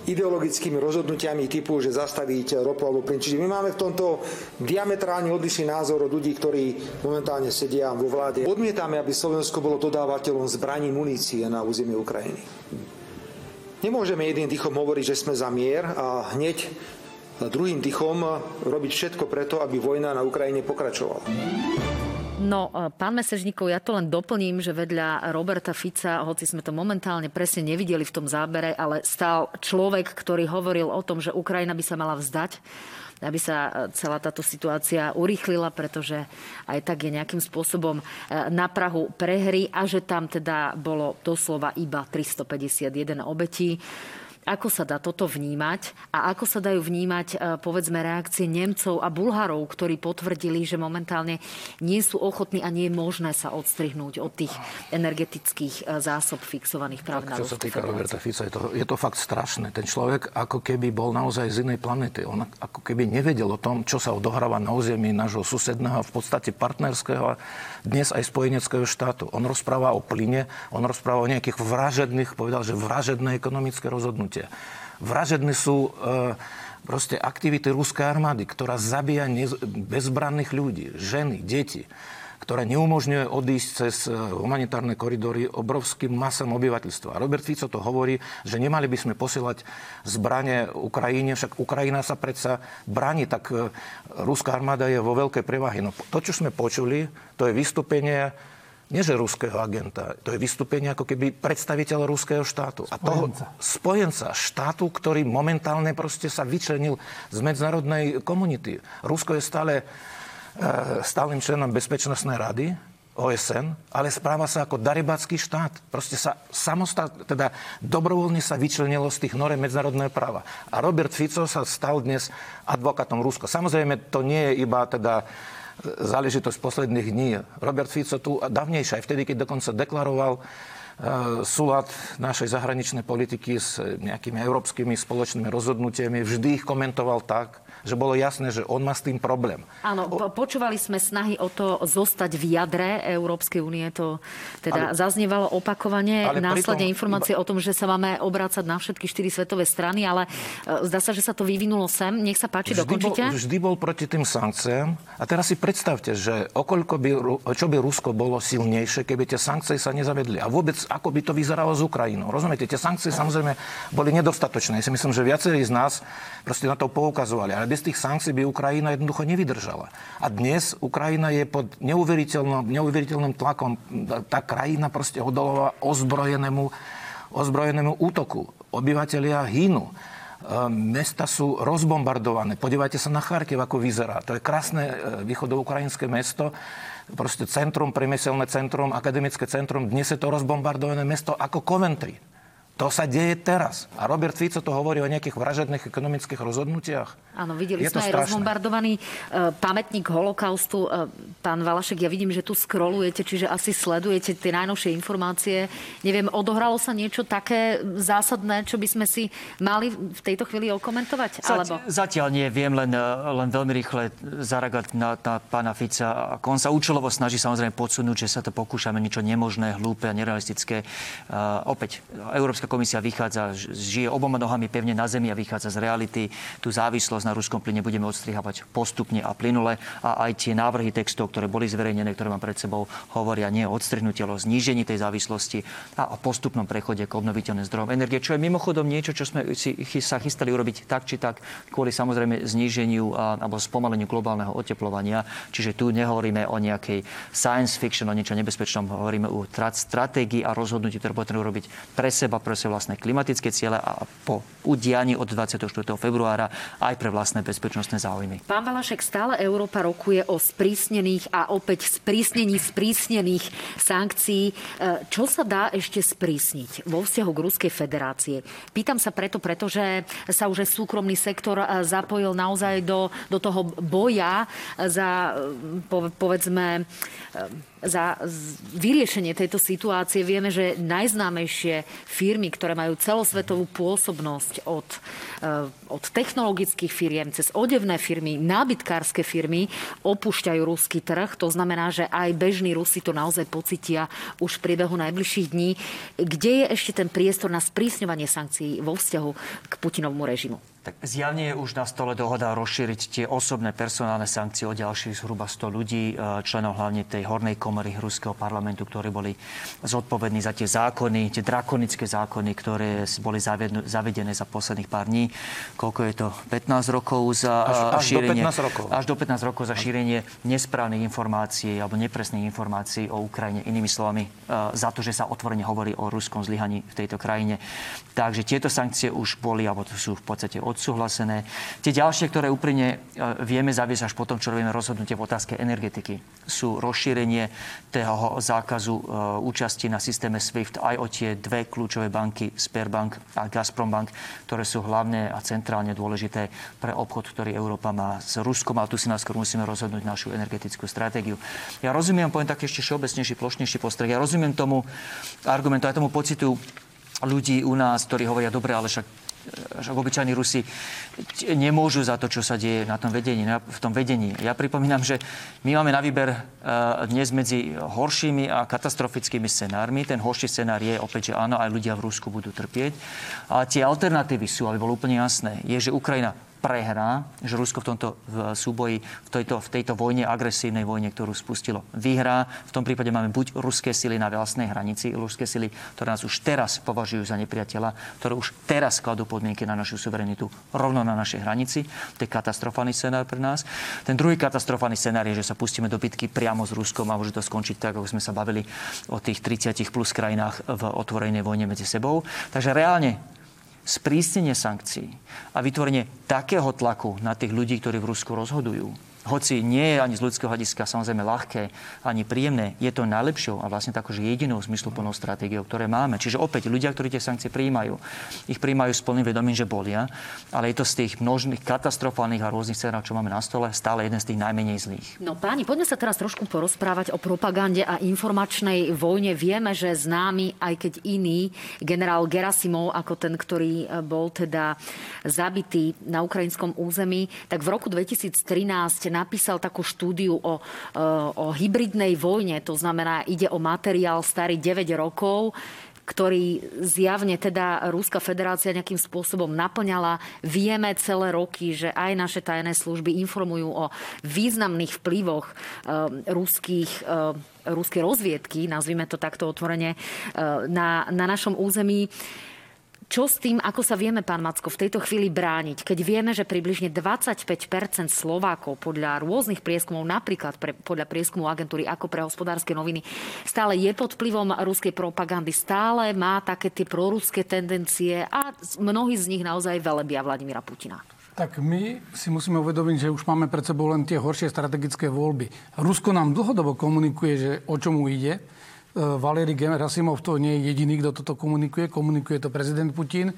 ideologickými rozhodnutiami typu, že zastaviť ropu alebo plyn. Čiže my máme v tomto diametrálne odlišný názor od ľudí, ktorí momentálne sedia vo vláde. Odmietame, aby Slovensko bolo dodávateľom zbraní munície na územie Ukrajiny. Nemôžeme jedným dýchom hovoriť, že sme za mier a hneď druhým dýchom robiť všetko preto, aby vojna na Ukrajine pokračovala. No, e, pán Mesežníkov, ja to len doplním, že vedľa Roberta Fica, hoci sme to momentálne presne nevideli v tom zábere, ale stál človek, ktorý hovoril o tom, že Ukrajina by sa mala vzdať aby sa e, celá táto situácia urýchlila, pretože aj tak je nejakým spôsobom e, na Prahu prehry a že tam teda bolo doslova iba 351 obetí. Ako sa dá toto vnímať a ako sa dajú vnímať e, povedzme reakcie Nemcov a Bulharov, ktorí potvrdili, že momentálne nie sú ochotní a nie je možné sa odstrihnúť od tých energetických e, zásob fixovaných práve na Čo sa týka Roberta Fica, je to, je to fakt strašné. Ten človek ako keby bol naozaj z inej planety. On ako keby nevedel o tom, čo sa odohráva na území nášho susedného, v podstate partnerského dnes aj spojeneckého štátu. On rozpráva o plyne, on rozpráva o nejakých vražedných, povedal, že vražedné ekonomické rozhodnutia. Vražedné sú e, proste aktivity ruskej armády, ktorá zabíja bezbranných ľudí, ženy, deti ktorá neumožňuje odísť cez e, humanitárne koridory obrovským masám obyvateľstva. Robert Fico to hovorí, že nemali by sme posielať zbranie Ukrajine, však Ukrajina sa predsa bráni, tak e, ruská armáda je vo veľkej prevahy. No to, čo sme počuli, to je vystúpenie nie že ruského agenta, to je vystúpenie ako keby predstaviteľ ruského štátu. A toho spojenca štátu, ktorý momentálne proste sa vyčlenil z medzinárodnej komunity. Rusko je stále stálym členom Bezpečnostnej rady, OSN, ale správa sa ako daribacký štát. Proste sa samostat, teda dobrovoľne sa vyčlenilo z tých norem medzinárodného práva. A Robert Fico sa stal dnes advokátom Ruska. Samozrejme, to nie je iba teda záležitosť posledných dní. Robert Fico tu dávnejšie, aj vtedy, keď dokonca deklaroval e, súlad našej zahraničnej politiky s nejakými európskymi spoločnými rozhodnutiami, vždy ich komentoval tak, že bolo jasné, že on má s tým problém. Áno, o... počúvali sme snahy o to zostať v jadre Európskej únie. To teda ale... zaznievalo opakovane. Ale Následne pritom... informácie iba... o tom, že sa máme obrácať na všetky štyri svetové strany, ale e, zdá sa, že sa to vyvinulo sem. Nech sa páči, vždy dokončite. Bol, vždy bol proti tým sankciám. A teraz si predstavte, že okoľko by, čo by Rusko bolo silnejšie, keby tie sankcie sa nezavedli. A vôbec, ako by to vyzeralo s Ukrajinou. Rozumiete, tie sankcie samozrejme boli nedostatočné. Ja si myslím, že viacerí z nás proste na to poukazovali. Ale bez tých sankcií by Ukrajina jednoducho nevydržala. A dnes Ukrajina je pod neuveriteľným, neuveriteľným tlakom. Tá krajina proste odolovala ozbrojenému, ozbrojenému útoku. Obyvatelia hynú e, mesta sú rozbombardované. Podívajte sa na Charkiv, ako vyzerá. To je krásne e, východoukrajinské mesto, proste centrum, priemyselné centrum, akademické centrum. Dnes je to rozbombardované mesto ako Coventry. To sa deje teraz. A Robert Fico to hovorí o nejakých vražedných ekonomických rozhodnutiach. Áno, videli je sme aj rozbombardovaný uh, pamätník holokaustu. Uh, pán Valašek, ja vidím, že tu scrollujete, čiže asi sledujete tie najnovšie informácie. Neviem, odohralo sa niečo také zásadné, čo by sme si mali v tejto chvíli okomentovať? Alebo... Zatiaľ nie. Viem len, e, len veľmi rýchle zareagovať na, na pána Fica. On sa účelovo snaží samozrejme podsunúť, že sa to pokúšame niečo nemožné, hlúpe a nerealistické. Uh, opäť, Európska komisia vychádza, žije oboma nohami pevne na zemi a vychádza z reality. Tú závislosť na ruskom plyne budeme odstrihávať postupne a plynule a aj tie návrhy textov, ktoré boli zverejnené, ktoré mám pred sebou, hovoria nie o odstrihnutie, ale o znížení tej závislosti a o postupnom prechode k obnoviteľným zdrojom energie, čo je mimochodom niečo, čo sme si sa chystali urobiť tak či tak kvôli samozrejme zníženiu a, alebo spomaleniu globálneho oteplovania. Čiže tu nehovoríme o nejakej science fiction, o niečo nebezpečnom, hovoríme o stratégii a rozhodnutí, ktoré potrebujeme urobiť pre seba, pre svoje vlastné klimatické ciele a po udianí od 24. februára aj pre vlastné bezpečnostné záujmy. Pán Valašek, stále Európa rokuje o sprísnených a opäť sprísnení sprísnených sankcií. E, čo sa dá ešte sprísniť vo vzťahu k Ruskej federácie? Pýtam sa preto, pretože sa už súkromný sektor e, zapojil naozaj do, do toho boja za, e, povedzme, za vyriešenie tejto situácie. Vieme, že najznámejšie firmy, ktoré majú celosvetovú pôsobnosť od, eh, od technologických firiem cez odevné firmy, nábytkárske firmy, opúšťajú ruský trh. To znamená, že aj bežní Rusi to naozaj pocitia už v priebehu najbližších dní. Kde je ešte ten priestor na sprísňovanie sankcií vo vzťahu k Putinovmu režimu? Tak zjavne je už na stole dohoda rozšíriť tie osobné personálne sankcie o ďalších zhruba 100 ľudí, e, členov hlavne tej hornej komory Ruského parlamentu, ktorí boli zodpovední za tie zákony, tie drakonické zákony, ktoré boli zavedené za posledných pár dní. Koľko je to? 15 rokov za až, až šírenie... Do 15 rokov. Až do 15 rokov za šírenie nesprávnych informácií alebo nepresných informácií o Ukrajine. Inými slovami, e, za to, že sa otvorene hovorí o ruskom zlyhaní v tejto krajine. Takže tieto sankcie už boli, alebo sú v podstate odsúhlasené. Tie ďalšie, ktoré úprimne e, vieme zaviesť až potom, čo robíme rozhodnutie v otázke energetiky, sú rozšírenie toho zákazu e, účasti na systéme SWIFT aj o tie dve kľúčové banky, Sperbank a Gazprombank, ktoré sú hlavné a centrálne dôležité pre obchod, ktorý Európa má s Ruskom, ale tu si nás musíme rozhodnúť našu energetickú stratégiu. Ja rozumiem, poviem taký ešte všeobecnejší, plošnejší postreh. Ja rozumiem tomu argumentu, aj tomu pocitu ľudí u nás, ktorí hovoria, dobre, ale však obyčajní Rusi nemôžu za to, čo sa deje na tom vedení, v tom vedení. Ja pripomínam, že my máme na výber e, dnes medzi horšími a katastrofickými scenármi. Ten horší scenár je opäť, že áno, aj ľudia v Rusku budú trpieť. Ale tie alternatívy sú, aby bolo úplne jasné, je, že Ukrajina prehrá, že Rusko v tomto súboji, v tejto, v tejto vojne, agresívnej vojne, ktorú spustilo, vyhrá. V tom prípade máme buď ruské sily na vlastnej hranici, ruské sily, ktoré nás už teraz považujú za nepriateľa, ktoré už teraz kladú podmienky na našu suverenitu rovno na našej hranici. To je katastrofálny scenár pre nás. Ten druhý katastrofálny scenár je, že sa pustíme do bitky priamo s Ruskom a môže to skončiť tak, ako sme sa bavili o tých 30 plus krajinách v otvorenej vojne medzi sebou. Takže reálne sprísnenie sankcií a vytvorenie takého tlaku na tých ľudí, ktorí v Rusku rozhodujú, hoci nie je ani z ľudského hľadiska samozrejme ľahké, ani príjemné, je to najlepšou a vlastne takože jedinou zmysluplnou stratégiou, ktoré máme. Čiže opäť ľudia, ktorí tie sankcie prijímajú, ich prijímajú s plným vedomím, že bolia, ale je to z tých množných katastrofálnych a rôznych scénách, čo máme na stole, stále jeden z tých najmenej zlých. No páni, poďme sa teraz trošku porozprávať o propagande a informačnej vojne. Vieme, že známy, aj keď iný, generál Gerasimov, ako ten, ktorý bol teda zabitý na ukrajinskom území, tak v roku 2013 napísal takú štúdiu o, e, o hybridnej vojne. To znamená, ide o materiál starý 9 rokov, ktorý zjavne teda Ruská federácia nejakým spôsobom naplňala. Vieme celé roky, že aj naše tajné služby informujú o významných vplyvoch e, ruských e, ruskej rozviedky, nazvime to takto otvorene, na, na našom území. Čo s tým, ako sa vieme, pán Macko, v tejto chvíli brániť, keď vieme, že približne 25% Slovákov podľa rôznych prieskumov, napríklad pre, podľa prieskumu agentúry ako pre hospodárske noviny, stále je pod vplyvom ruskej propagandy, stále má také tie proruské tendencie a mnohí z nich naozaj velebia Vladimíra Putina. Tak my si musíme uvedomiť, že už máme pred sebou len tie horšie strategické voľby. Rusko nám dlhodobo komunikuje, že o čomu ide Valery Gerasimov to nie je jediný, kto toto komunikuje. Komunikuje to prezident Putin.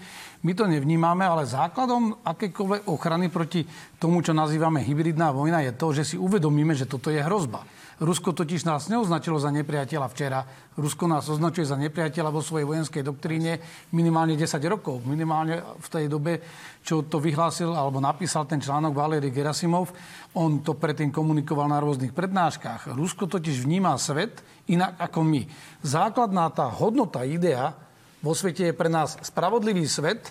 My to nevnímame, ale základom akékoľvek ochrany proti tomu, čo nazývame hybridná vojna, je to, že si uvedomíme, že toto je hrozba. Rusko totiž nás neoznačilo za nepriateľa včera. Rusko nás označuje za nepriateľa vo svojej vojenskej doktríne minimálne 10 rokov. Minimálne v tej dobe, čo to vyhlásil alebo napísal ten článok Valery Gerasimov, on to predtým komunikoval na rôznych prednáškach. Rusko totiž vníma svet inak ako my. Základná tá hodnota, idea vo svete je pre nás spravodlivý svet,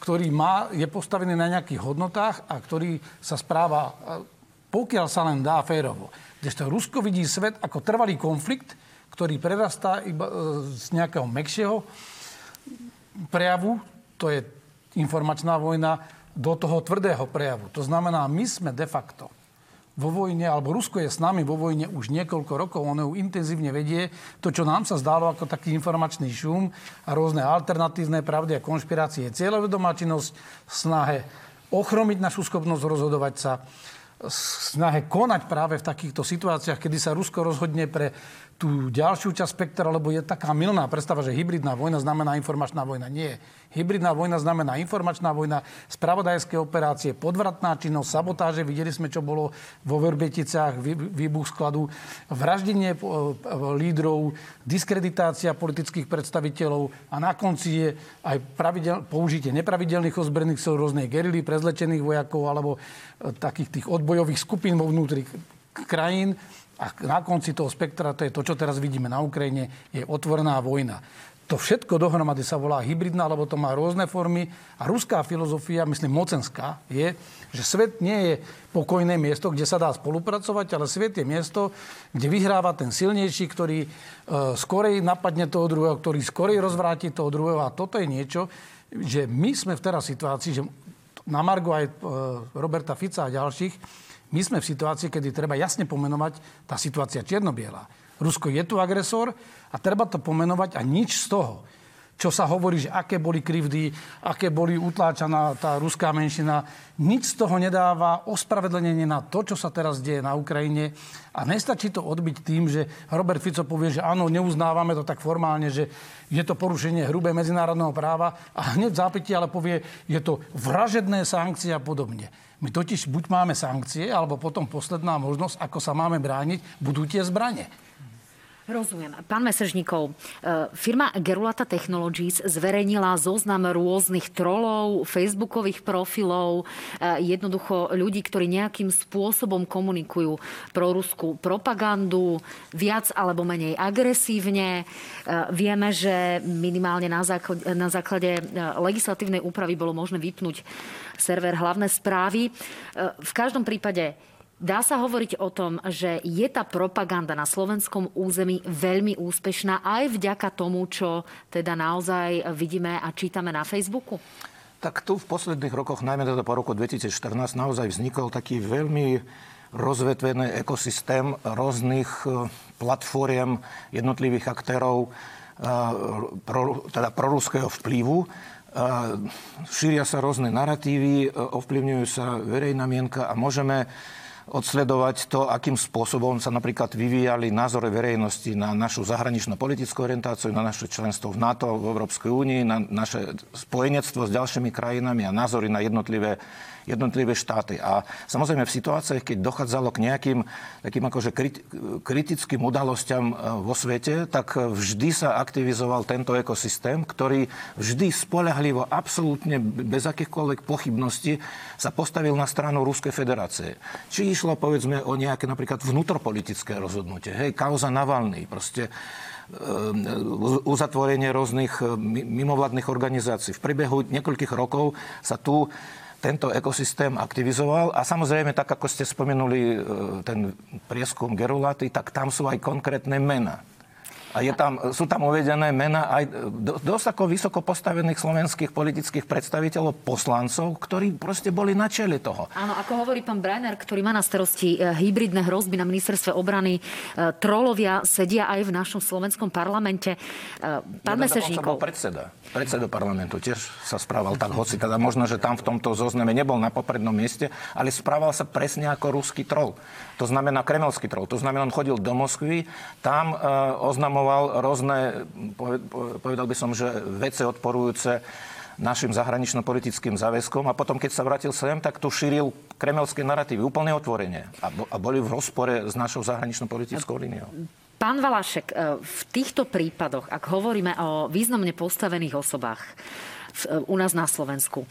ktorý má, je postavený na nejakých hodnotách a ktorý sa správa, pokiaľ sa len dá, férovo. Kdežto Rusko vidí svet ako trvalý konflikt, ktorý prerastá iba e, z nejakého mekšieho prejavu, to je informačná vojna, do toho tvrdého prejavu. To znamená, my sme de facto vo vojne, alebo Rusko je s nami vo vojne už niekoľko rokov, ono ju intenzívne vedie. To, čo nám sa zdalo ako taký informačný šum a rôzne alternatívne pravdy a konšpirácie, cieľovedomá činnosť, snahe ochromiť našu schopnosť rozhodovať sa, snahe konať práve v takýchto situáciách, kedy sa Rusko rozhodne pre tú ďalšiu časť spektra, lebo je taká milná predstava, že hybridná vojna znamená informačná vojna. Nie. Hybridná vojna znamená informačná vojna, spravodajské operácie, podvratná činnosť, sabotáže. Videli sme, čo bolo vo Verbeticách, výbuch skladu, vraždenie lídrov, diskreditácia politických predstaviteľov a na konci je aj pravidel, použitie nepravidelných ozbrojených sil rôznej gerily, prezlečených vojakov alebo e, takých tých odbojových skupín vo vnútri krajín a na konci toho spektra, to je to, čo teraz vidíme na Ukrajine, je otvorená vojna. To všetko dohromady sa volá hybridná, lebo to má rôzne formy. A ruská filozofia, myslím mocenská, je, že svet nie je pokojné miesto, kde sa dá spolupracovať, ale svet je miesto, kde vyhráva ten silnejší, ktorý e, skorej napadne toho druhého, ktorý skorej rozvráti toho druhého. A toto je niečo, že my sme v teraz situácii, že na Margo aj e, Roberta Fica a ďalších, my sme v situácii, kedy treba jasne pomenovať tá situácia čiernobiela. Rusko je tu agresor a treba to pomenovať a nič z toho, čo sa hovorí, že aké boli krivdy, aké boli utláčaná tá ruská menšina. Nič z toho nedáva ospravedlnenie na to, čo sa teraz deje na Ukrajine. A nestačí to odbiť tým, že Robert Fico povie, že áno, neuznávame to tak formálne, že je to porušenie hrubé medzinárodného práva a hneď v ale povie, je to vražedné sankcie a podobne. My totiž buď máme sankcie, alebo potom posledná možnosť, ako sa máme brániť, budú tie zbranie. Rozumiem. Pán Mesežníkov, e, firma Gerulata Technologies zverejnila zoznam rôznych trolov, facebookových profilov, e, jednoducho ľudí, ktorí nejakým spôsobom komunikujú pro ruskú propagandu, viac alebo menej agresívne. E, vieme, že minimálne na základe, na základe legislatívnej úpravy bolo možné vypnúť server hlavné správy. V každom prípade Dá sa hovoriť o tom, že je tá propaganda na slovenskom území veľmi úspešná aj vďaka tomu, čo teda naozaj vidíme a čítame na Facebooku? Tak tu v posledných rokoch, najmä teda po roku 2014, naozaj vznikol taký veľmi rozvetvený ekosystém rôznych e, platform jednotlivých aktérov, e, pro, teda proruského vplyvu. E, šíria sa rôzne narratívy, ovplyvňujú sa verejná mienka a môžeme odsledovať to, akým spôsobom sa napríklad vyvíjali názory verejnosti na našu zahraničnú politickú orientáciu, na naše členstvo v NATO, v Európskej únii, na naše spojenectvo s ďalšími krajinami a názory na jednotlivé jednotlivé štáty. A samozrejme v situáciách, keď dochádzalo k nejakým takým akože kritickým udalostiam e, vo svete, tak vždy sa aktivizoval tento ekosystém, ktorý vždy spolahlivo, absolútne bez akýchkoľvek pochybností sa postavil na stranu Ruskej federácie. Či išlo povedzme o nejaké napríklad vnútropolitické rozhodnutie, hej, kauza Navalny, proste e, uzatvorenie rôznych e, mimovládnych organizácií. V priebehu niekoľkých rokov sa tu tento ekosystém aktivizoval. A samozrejme, tak ako ste spomenuli e, ten prieskum Gerulaty, tak tam sú aj konkrétne mena. A je tam, sú tam uvedené mena aj dosť ako vysoko postavených slovenských politických predstaviteľov, poslancov, ktorí proste boli na čele toho. Áno, ako hovorí pán Breiner, ktorý má na starosti e, hybridné hrozby na ministerstve obrany, e, trolovia sedia aj v našom slovenskom parlamente. E, pán Mesežníkov. bol predseda, predseda parlamentu, tiež sa správal tak, hoci teda možno, že tam v tomto zozname nebol na poprednom mieste, ale správal sa presne ako ruský trol. To znamená kremelský trol. To znamená, on chodil do Moskvy, tam uh, oznamoval rôzne, povedal by som, že veci odporujúce našim zahranično-politickým záväzkom a potom, keď sa vrátil sem, tak tu šíril kremelské narratívy úplne otvorene a, a boli v rozpore s našou zahranično-politickou líniou. Pán Valašek, e, v týchto prípadoch, ak hovoríme o významne postavených osobách u nás na Slovensku,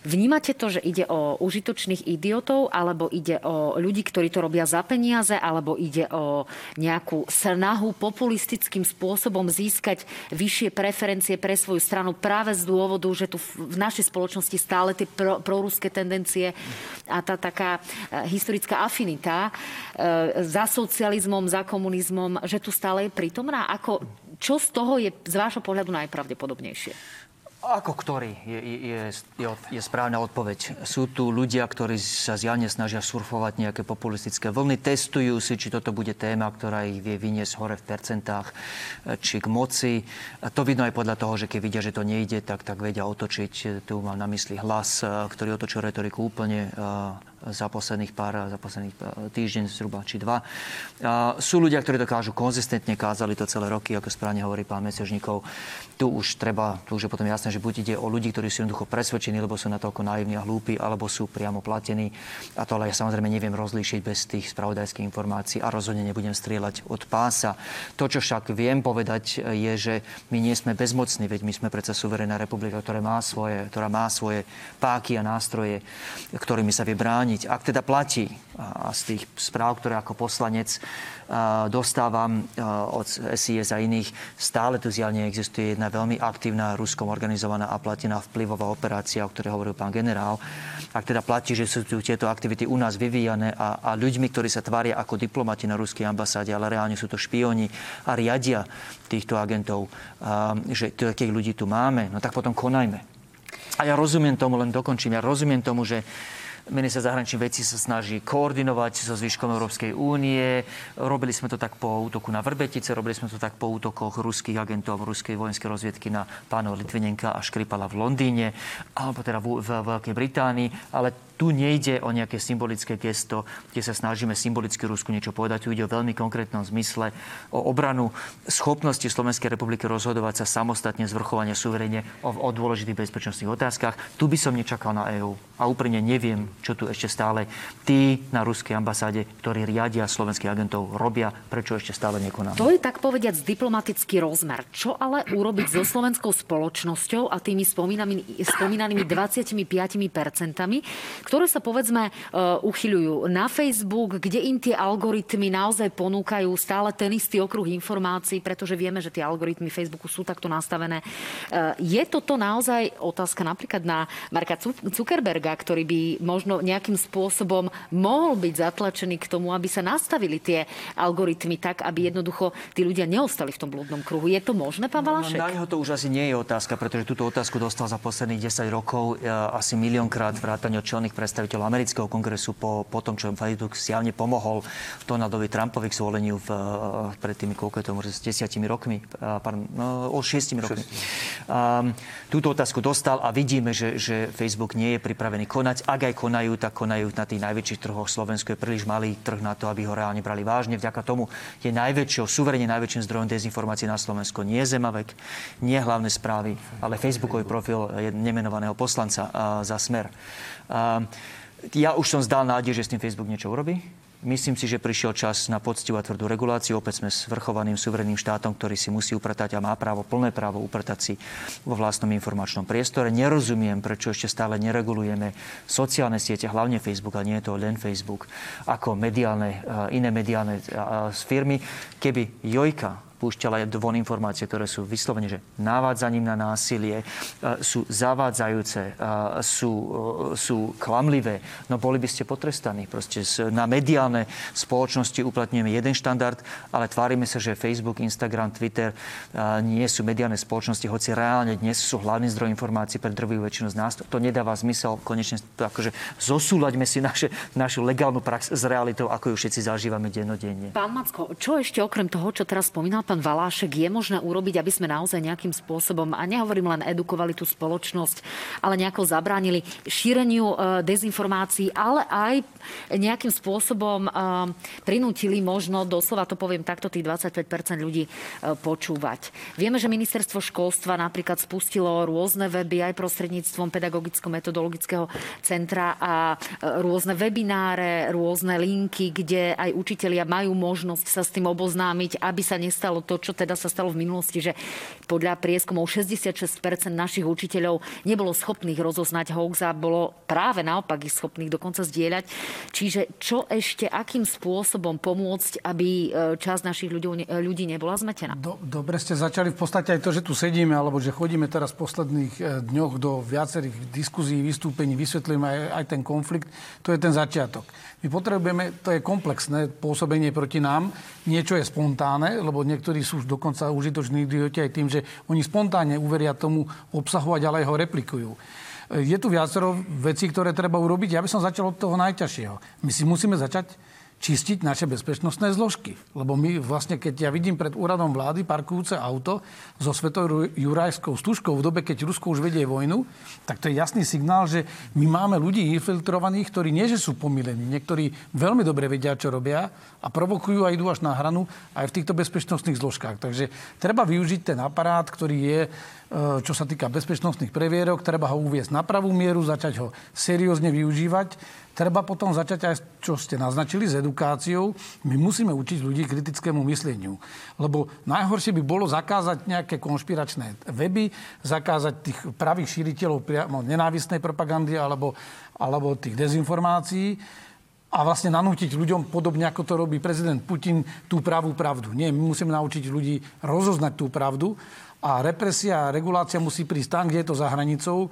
Vnímate to, že ide o užitočných idiotov, alebo ide o ľudí, ktorí to robia za peniaze, alebo ide o nejakú snahu populistickým spôsobom získať vyššie preferencie pre svoju stranu práve z dôvodu, že tu v našej spoločnosti stále tie pro, proruské tendencie a tá taká e, historická afinita e, za socializmom, za komunizmom, že tu stále je prítomná? Ako, čo z toho je z vášho pohľadu najpravdepodobnejšie? Ako ktorý je, je, je, je správna odpoveď. Sú tu ľudia, ktorí sa zjavne snažia surfovať nejaké populistické vlny, testujú si, či toto bude téma, ktorá ich vie vyniesť hore v percentách, či k moci. A to vidno aj podľa toho, že keď vidia, že to nejde, tak, tak vedia otočiť. Tu mám na mysli hlas, ktorý otočil retoriku úplne za posledných pár, za posledných týždeň zhruba, či dva. A sú ľudia, ktorí dokážu konzistentne, kázali to celé roky, ako správne hovorí pán Mesežníkov. Tu už treba, tu už je potom jasné, že buď ide o ľudí, ktorí sú jednoducho presvedčení, lebo sú natoľko naivní a hlúpi, alebo sú priamo platení. A to ale ja samozrejme neviem rozlíšiť bez tých spravodajských informácií a rozhodne nebudem strieľať od pása. To, čo však viem povedať, je, že my nie sme bezmocní, veď my sme predsa suverénna republika, ktorá má svoje, ktorá má svoje páky a nástroje, ktorými sa vie brániť brániť. Ak teda platí a z tých správ, ktoré ako poslanec dostávam od SIS a iných, stále tu zjavne existuje jedna veľmi aktívna ruskom organizovaná a platená vplyvová operácia, o ktorej hovoril pán generál. Ak teda platí, že sú tu tieto aktivity u nás vyvíjane a, a ľuďmi, ktorí sa tvária ako diplomati na ruskej ambasáde, ale reálne sú to špioni a riadia týchto agentov, že takých ľudí tu máme, no tak potom konajme. A ja rozumiem tomu, len dokončím, ja rozumiem tomu, že Minister zahraničných vecí sa snaží koordinovať so zvyškom Európskej únie. Robili sme to tak po útoku na Vrbetice, robili sme to tak po útokoch ruských agentov ruskej vojenskej rozviedky na pánov Litvinenka a Škripala v Londýne, alebo teda v, v Veľkej Británii. Ale tu nejde o nejaké symbolické gesto, kde sa snažíme symbolicky Rusku niečo povedať. Tu ide o veľmi konkrétnom zmysle o obranu schopnosti Slovenskej republiky rozhodovať sa samostatne zvrchovania suverene o, o dôležitých bezpečnostných otázkach. Tu by som nečakal na EÚ. A úprimne neviem, čo tu ešte stále tí na ruskej ambasáde, ktorí riadia slovenských agentov, robia, prečo ešte stále nekoná. To je tak povediať diplomatický rozmer. Čo ale urobiť so slovenskou spoločnosťou a tými spomínanými, spomínanými 25 percentami, ktoré sa povedzme e, uchyľujú na Facebook, kde im tie algoritmy naozaj ponúkajú stále ten istý okruh informácií, pretože vieme, že tie algoritmy Facebooku sú takto nastavené. E, je toto naozaj otázka napríklad na Marka Zuckerberga, ktorý by možno nejakým spôsobom mohol byť zatlačený k tomu, aby sa nastavili tie algoritmy tak, aby jednoducho tí ľudia neostali v tom blúdnom kruhu. Je to možné, pán Valašek? No, na neho to už asi nie je otázka, pretože túto otázku dostal za posledných 10 rokov e, asi miliónkrát vrátane od čelných predstaviteľov amerického kongresu po, po tom, čo Facebook zjavne pomohol Donaldovi Trumpovi k zvoleniu v, eh, pred tými, koľko je to, možno s desiatimi rokmi, eh, pardon, no, o šiestimi rokmi. Um, túto otázku dostal a vidíme, že, že Facebook nie je pripravený konať. Ak aj konajú, tak konajú na tých najväčších trhoch. Slovensko je príliš malý trh na to, aby ho reálne brali vážne. Vďaka tomu je najväčšou, suverene najväčším zdrojom dezinformácií na Slovensku nie Zemavek, nie hlavné správy, ale Facebookový profil nemenovaného poslanca za smer. Ja už som zdal nádej, že s tým Facebook niečo urobí. Myslím si, že prišiel čas na poctivú a tvrdú reguláciu. Opäť sme svrchovaným suvereným štátom, ktorý si musí upratať a má právo, plné právo upratať si vo vlastnom informačnom priestore. Nerozumiem, prečo ešte stále neregulujeme sociálne siete, hlavne Facebook, a nie je to len Facebook, ako mediálne, iné mediálne firmy. Keby Jojka púšťala von informácie, ktoré sú vyslovene, že navádzaním na násilie, e, sú zavádzajúce, e, sú, e, sú klamlivé, no boli by ste potrestaní. Proste na mediálne spoločnosti uplatňujeme jeden štandard, ale tvárime sa, že Facebook, Instagram, Twitter nie sú mediálne spoločnosti, hoci reálne dnes sú hlavný zdroj informácií pre drvivú väčšinu z nás. To nedáva zmysel. Konečne akože zosúľaďme si naše, našu legálnu prax s realitou, ako ju všetci zažívame dennodenne. Pán Macko, čo ešte okrem toho, čo teraz spomínal pán Valášek, je možné urobiť, aby sme naozaj nejakým spôsobom, a nehovorím len edukovali tú spoločnosť, ale nejako zabránili šíreniu e, dezinformácií, ale aj nejakým spôsobom e, prinútili možno, doslova to poviem takto, tých 25% ľudí e, počúvať. Vieme, že ministerstvo školstva napríklad spustilo rôzne weby aj prostredníctvom pedagogicko-metodologického centra a rôzne webináre, rôzne linky, kde aj učitelia majú možnosť sa s tým oboznámiť, aby sa nestalo to, čo teda sa stalo v minulosti, že podľa prieskumov 66% našich učiteľov nebolo schopných rozoznať hoax a bolo práve naopak ich schopných dokonca zdieľať. Čiže čo ešte, akým spôsobom pomôcť, aby e, časť našich ľudí, ľudí nebola zmetená? Do, dobre ste začali v podstate aj to, že tu sedíme, alebo že chodíme teraz v posledných e, dňoch do viacerých diskuzí, vystúpení, vysvetlíme aj, aj ten konflikt. To je ten začiatok. My potrebujeme, to je komplexné pôsobenie proti nám. Niečo je spontánne, lebo niektorí sú už dokonca užitoční idioti aj tým, že oni spontánne uveria tomu obsahu a ďalej ho replikujú. Je tu viacero vecí, ktoré treba urobiť. Ja by som začal od toho najťažšieho. My si musíme začať čistiť naše bezpečnostné zložky. Lebo my vlastne, keď ja vidím pred úradom vlády parkujúce auto so svetovou jurajskou stužkou v dobe, keď Rusko už vedie vojnu, tak to je jasný signál, že my máme ľudí infiltrovaných, ktorí nie, že sú pomilení. Niektorí veľmi dobre vedia, čo robia a provokujú a idú až na hranu aj v týchto bezpečnostných zložkách. Takže treba využiť ten aparát, ktorý je E, čo sa týka bezpečnostných previerok, treba ho uviesť na pravú mieru, začať ho seriózne využívať. Treba potom začať aj, čo ste naznačili, s edukáciou. My musíme učiť ľudí kritickému mysleniu. Lebo najhoršie by bolo zakázať nejaké konšpiračné weby, zakázať tých pravých šíriteľov priamo nenávistnej propagandy alebo, alebo tých dezinformácií a vlastne nanútiť ľuďom, podobne ako to robí prezident Putin, tú pravú pravdu. Nie, my musíme naučiť ľudí rozoznať tú pravdu a represia a regulácia musí prísť tam, kde je to za hranicou,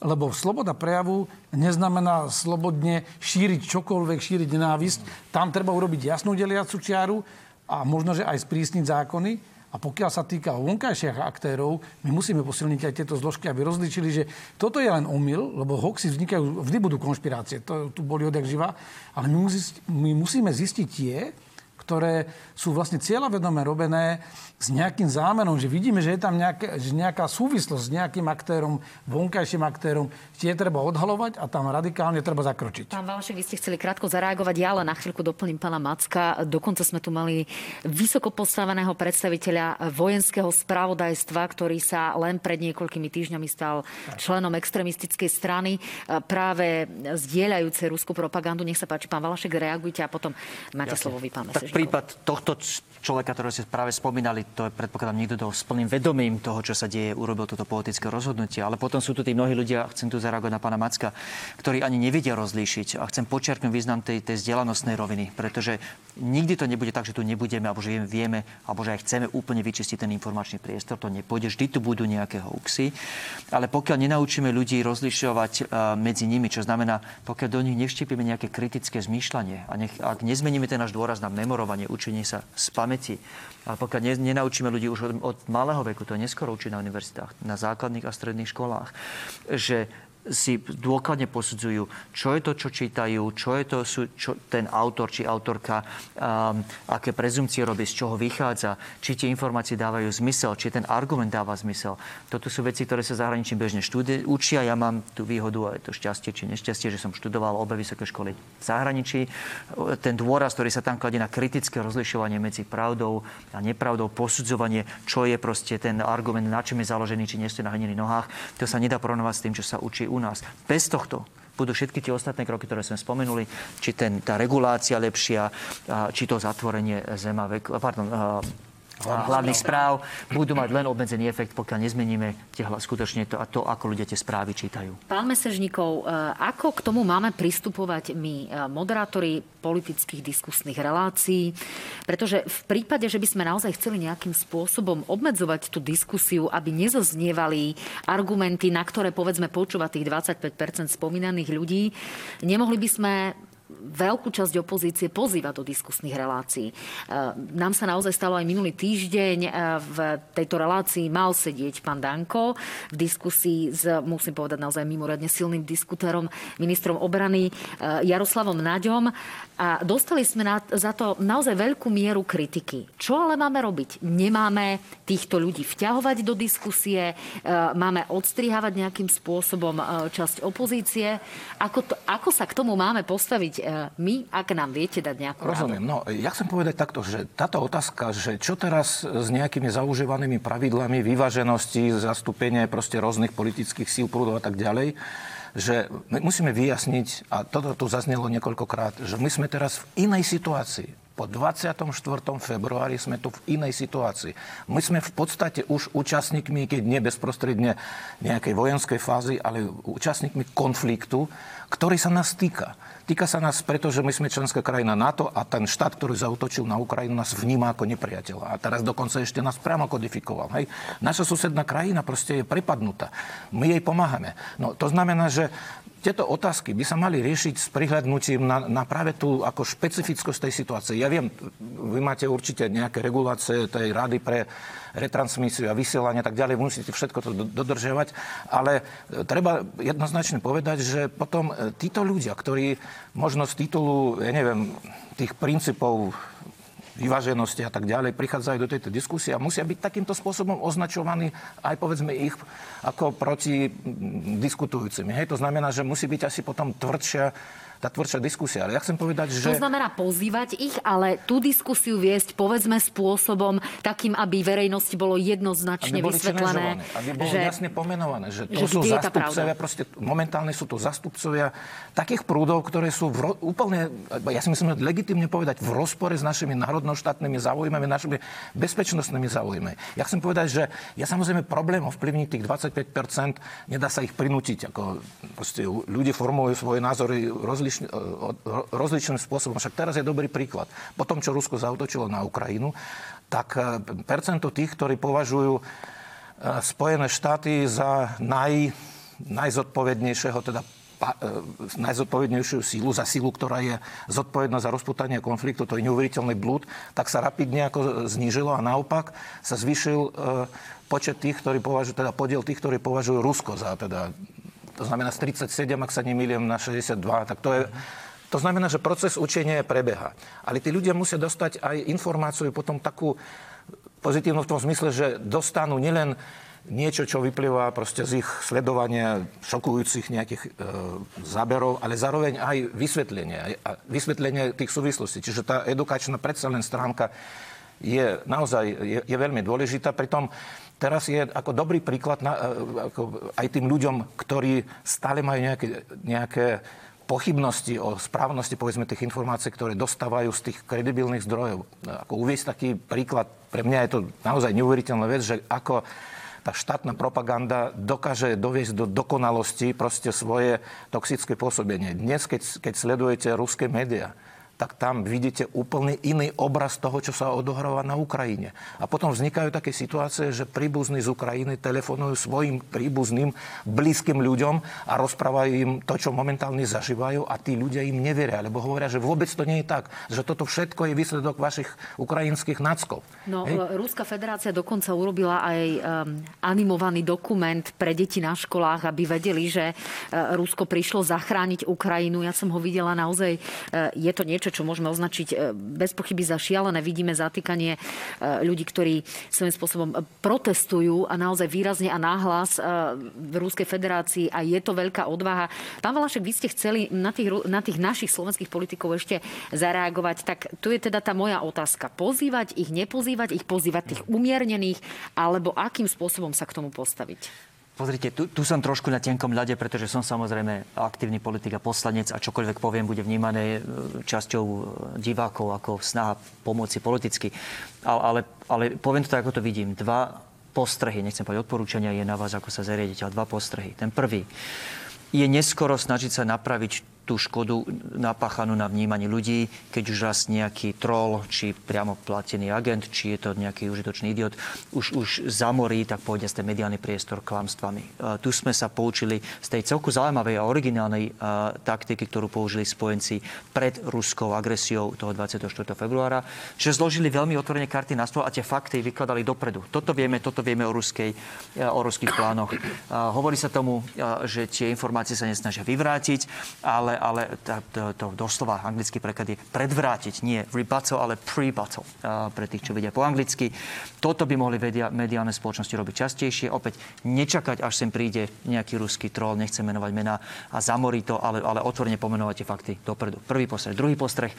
lebo sloboda prejavu neznamená slobodne šíriť čokoľvek, šíriť nenávisť. Tam treba urobiť jasnú deliacu čiaru a možno, že aj sprísniť zákony. A pokiaľ sa týka vonkajších aktérov, my musíme posilniť aj tieto zložky, aby rozličili, že toto je len omyl, lebo hoxy vznikajú, vždy budú konšpirácie, to tu boli odjak živa, ale my, musí, my musíme zistiť tie, ktoré sú vlastne cieľavedome robené s nejakým zámerom, že vidíme, že je tam nejaké, že nejaká súvislosť s nejakým aktérom, vonkajším aktérom, tie treba odhalovať a tam radikálne treba zakročiť. Pán Valšek, vy ste chceli krátko zareagovať, ja ale na chvíľku doplním pána Macka. Dokonca sme tu mali vysoko postaveného predstaviteľa vojenského spravodajstva, ktorý sa len pred niekoľkými týždňami stal členom extremistickej strany, práve zdieľajúce ruskú propagandu. Nech sa páči, pán Valašek, reagujte a potom máte Jasne. slovo vy, pán Tak prípad tohto človeka, ktorého ste práve spomínali, to je predpokladám niekto to s plným vedomím toho, čo sa deje, urobil toto politické rozhodnutie. Ale potom sú tu tí mnohí ľudia, chcem tu zareagovať na pána Macka, ktorí ani nevedia rozlíšiť. A chcem počiarknúť význam tej, tej vzdelanostnej roviny, pretože nikdy to nebude tak, že tu nebudeme, alebo že vieme, alebo že aj chceme úplne vyčistiť ten informačný priestor. To nepôjde. Vždy tu budú nejaké hoaxy. Ale pokiaľ nenaučíme ľudí rozlišovať uh, medzi nimi, čo znamená, pokiaľ do nich nevštipíme nejaké kritické zmýšľanie a nech, ak nezmeníme ten náš dôraz na memorovanie, učenie sa z pamäti, ale pokiaľ ne, nenaučíme ľudí už od, od malého veku, to je neskoro učiť na univerzitách, na základných a stredných školách, že si dôkladne posudzujú, čo je to, čo čítajú, čo je to čo ten autor či autorka, um, aké prezumcie robí, z čoho vychádza, či tie informácie dávajú zmysel, či ten argument dáva zmysel. Toto sú veci, ktoré sa zahraničí bežne štúdi- učia. Ja mám tú výhodu, aj to šťastie či nešťastie, že som študoval obe vysoké školy v zahraničí. Ten dôraz, ktorý sa tam kladie na kritické rozlišovanie medzi pravdou a nepravdou, posudzovanie, čo je proste ten argument, na čom je založený, či nie ste na hnených nohách, to sa nedá porovnovať s tým, čo sa učí u nás. Bez tohto budú všetky tie ostatné kroky, ktoré sme spomenuli, či ten, tá regulácia lepšia, či to zatvorenie zema, pardon, hlavných správ budú mať len obmedzený efekt, pokiaľ nezmeníme tie, skutočne to, a to, ako ľudia tie správy čítajú. Pán Mesežníkov, e, ako k tomu máme pristupovať my, e, moderátori politických diskusných relácií? Pretože v prípade, že by sme naozaj chceli nejakým spôsobom obmedzovať tú diskusiu, aby nezoznievali argumenty, na ktoré povedzme počúva tých 25% spomínaných ľudí, nemohli by sme veľkú časť opozície pozýva do diskusných relácií. Nám sa naozaj stalo aj minulý týždeň. V tejto relácii mal sedieť pán Danko v diskusii s, musím povedať, naozaj mimoriadne silným diskutérom, ministrom obrany Jaroslavom Naďom. A dostali sme za to naozaj veľkú mieru kritiky. Čo ale máme robiť? Nemáme týchto ľudí vťahovať do diskusie, máme odstrihávať nejakým spôsobom časť opozície. Ako, to, ako sa k tomu máme postaviť E, my, ak nám viete dať nejakú Rozumiem. No, ja chcem povedať takto, že táto otázka, že čo teraz s nejakými zaužívanými pravidlami vyváženosti, zastúpenie proste rôznych politických síl, prúdov a tak ďalej, že my musíme vyjasniť, a toto tu zaznelo niekoľkokrát, že my sme teraz v inej situácii. Po 24. februári sme tu v inej situácii. My sme v podstate už účastníkmi, keď nie bezprostredne nejakej vojenskej fázy, ale účastníkmi konfliktu, ktorý sa nás týka. Týka sa nás preto, že my sme členská krajina NATO a ten štát, ktorý zautočil na Ukrajinu, nás vníma ako nepriateľa. A teraz dokonca ešte nás priamo kodifikoval. Hej. Naša susedná krajina proste je prepadnutá. My jej pomáhame. No, to znamená, že tieto otázky by sa mali riešiť s prihľadnutím na, na práve tú ako špecifickosť tej situácie. Ja viem, vy máte určite nejaké regulácie tej rady pre retransmisiu a vysielanie a tak ďalej, musíte všetko to dodržiavať, ale e, treba jednoznačne povedať, že potom e, títo ľudia, ktorí možno z titulu, ja neviem, tých princípov vyváženosti a tak ďalej, prichádzajú do tejto diskusie a musia byť takýmto spôsobom označovaní aj povedzme ich ako proti diskutujúcimi. Hej, to znamená, že musí byť asi potom tvrdšia tá tvrdšia diskusia. Ale ja chcem povedať, že... To znamená pozývať ich, ale tú diskusiu viesť, povedzme, spôsobom takým, aby verejnosti bolo jednoznačne aby vysvetlené. Aby bolo že, jasne pomenované, že to že sú zastupcovia, proste momentálne sú to zastupcovia takých prúdov, ktoré sú v, úplne, ja si myslím, legitimne povedať, v rozpore s našimi národnoštátnymi záujmami, našimi bezpečnostnými záujmami. Ja chcem povedať, že ja samozrejme problém ovplyvniť tých 25%, nedá sa ich prinútiť. Ako proste ľudia formulujú svoje názory rozličné rozličný, rozličným spôsobom. Však teraz je dobrý príklad. Po tom, čo Rusko zautočilo na Ukrajinu, tak e, percento tých, ktorí považujú e, Spojené štáty za naj, najzodpovednejšieho, teda e, najzodpovednejšiu sílu, za sílu, ktorá je zodpovedná za rozputanie konfliktu, to je neuveriteľný blúd, tak sa rapidne ako znížilo a naopak sa zvýšil počet tých, ktorí považujú, teda podiel tých, ktorí považujú Rusko za teda to znamená z 37, ak sa nemýlim, na 62. Tak to je, to znamená, že proces učenia prebeha. Ale tí ľudia musia dostať aj informáciu potom takú pozitívnu v tom zmysle, že dostanú nielen niečo, čo vyplýva proste z ich sledovania šokujúcich nejakých e, záberov, ale zároveň aj vysvetlenie, a vysvetlenie tých súvislostí. Čiže tá edukačná predsa len stránka je naozaj je, je veľmi dôležitá. Pritom teraz je ako dobrý príklad na, e, ako aj tým ľuďom, ktorí stále majú nejaké, nejaké pochybnosti o správnosti povedzme tých informácií, ktoré dostávajú z tých kredibilných zdrojov. Ako uviesť taký príklad, pre mňa je to naozaj neuveriteľná vec, že ako tá štátna propaganda dokáže doviesť do dokonalosti proste svoje toxické pôsobenie. Dnes, keď, keď sledujete ruské médiá, tak tam vidíte úplne iný obraz toho, čo sa odohráva na Ukrajine. A potom vznikajú také situácie, že príbuzní z Ukrajiny telefonujú svojim príbuzným, blízkym ľuďom a rozprávajú im to, čo momentálne zažívajú a tí ľudia im neveria, lebo hovoria, že vôbec to nie je tak, že toto všetko je výsledok vašich ukrajinských nackov. No, Hej? Ruská federácia dokonca urobila aj um, animovaný dokument pre deti na školách, aby vedeli, že uh, Rusko prišlo zachrániť Ukrajinu. Ja som ho videla naozaj, uh, je to niečo, niečo, čo môžeme označiť e, bez pochyby za šialené. Vidíme zatýkanie e, ľudí, ktorí svojím spôsobom protestujú a naozaj výrazne a náhlas e, v Ruskej federácii a je to veľká odvaha. Pán Valašek, vy ste chceli na tých, na tých našich slovenských politikov ešte zareagovať, tak tu je teda tá moja otázka. Pozývať ich, nepozývať ich, pozývať tých umiernených, alebo akým spôsobom sa k tomu postaviť? Pozrite, tu, tu som trošku na tenkom ľade, pretože som samozrejme aktívny politik a poslanec a čokoľvek poviem, bude vnímané e, časťou e, divákov ako snaha pomôcť politicky. Ale, ale, ale poviem to tak, ako to vidím. Dva postrehy, nechcem povedať odporúčania, je na vás, ako sa zariadiť, ale dva postrehy. Ten prvý je neskoro snažiť sa napraviť tú škodu napáchanú na vnímaní ľudí, keď už raz nejaký troll, či priamo platený agent, či je to nejaký užitočný idiot, už, už zamorí, tak povediať, ten mediálny priestor klamstvami. Uh, tu sme sa poučili z tej celku zaujímavej a originálnej uh, taktiky, ktorú použili spojenci pred ruskou agresiou toho 24. februára, že zložili veľmi otvorene karty na stôl a tie fakty vykladali dopredu. Toto vieme, toto vieme o, ruskej, uh, o ruských plánoch. Hovorí sa tomu, že tie informácie sa nesnažia vyvrátiť, ale ale to, to, to doslova anglický preklad je predvrátiť, nie rebuttal, ale prebuttal pre tých, čo vedia po anglicky. Toto by mohli vedia, mediálne spoločnosti robiť častejšie. Opäť nečakať, až sem príde nejaký ruský troll, nechcem menovať mená a zamorí to, ale, ale otvorene pomenovať tie fakty dopredu. Prvý postreh. Druhý postreh.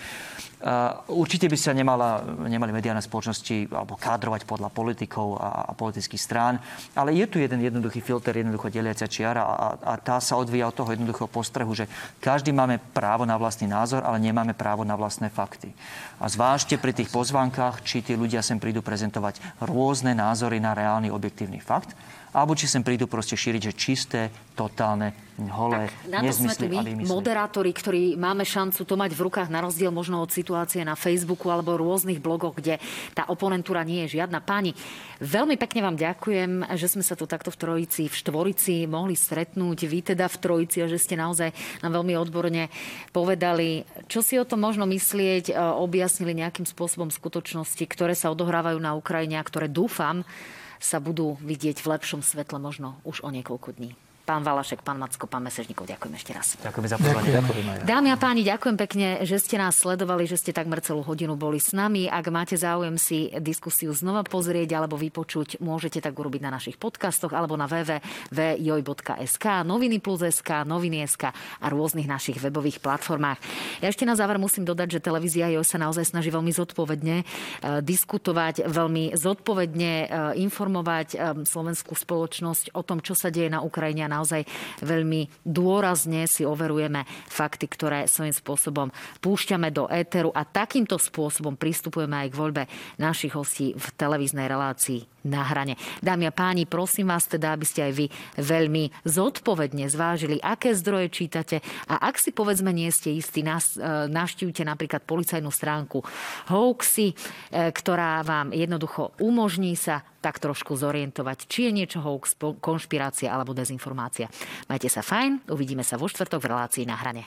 Určite by sa nemala, nemali mediálne spoločnosti alebo kádrovať podľa politikov a, a politických strán, ale je tu jeden jednoduchý filter, jednoducho deliacia čiara a, a tá sa odvíja od toho jednoduchého postrehu, že každý máme právo na vlastný názor, ale nemáme právo na vlastné fakty. A zvážte pri tých pozvánkach, či tí ľudia sem prídu prezentovať rôzne názory na reálny objektívny fakt, alebo či sem prídu proste šíriť, že čisté, totálne, holé, tak, na to sme tu my, moderátori, ktorí máme šancu to mať v rukách na rozdiel možno od situácie na Facebooku alebo rôznych blogoch, kde tá oponentúra nie je žiadna. Páni, veľmi pekne vám ďakujem, že sme sa tu takto v Trojici, v Štvorici mohli stretnúť. Vy teda v Trojici a že ste naozaj nám veľmi odborne povedali, čo si o tom možno myslieť, e, objasnili nejakým spôsobom skutočnosti, ktoré sa odohrávajú na Ukrajine a ktoré dúfam, sa budú vidieť v lepšom svetle možno už o niekoľko dní. Pán Valašek, pán Macko, pán Mesežníkov, ďakujem ešte raz. Ďakujem za pozvanie. Dámy a páni, ďakujem pekne, že ste nás sledovali, že ste takmer celú hodinu boli s nami. Ak máte záujem si diskusiu znova pozrieť alebo vypočuť, môžete tak urobiť na našich podcastoch alebo na www.joj.sk, noviny plus.sk, noviny.sk a rôznych našich webových platformách. Ja ešte na záver musím dodať, že televízia Joj sa naozaj snaží veľmi zodpovedne eh, diskutovať, veľmi zodpovedne eh, informovať eh, slovenskú spoločnosť o tom, čo sa deje na Ukrajine naozaj veľmi dôrazne si overujeme fakty, ktoré svojím spôsobom púšťame do éteru a takýmto spôsobom pristupujeme aj k voľbe našich hostí v televíznej relácii na hrane. Dámy a páni, prosím vás teda, aby ste aj vy veľmi zodpovedne zvážili, aké zdroje čítate a ak si povedzme nie ste istí, e, navštívte napríklad policajnú stránku hoaxy, e, ktorá vám jednoducho umožní sa tak trošku zorientovať, či je niečo hoax, konšpirácia alebo dezinformácia. Majte sa fajn, uvidíme sa vo štvrtok v relácii na hrane.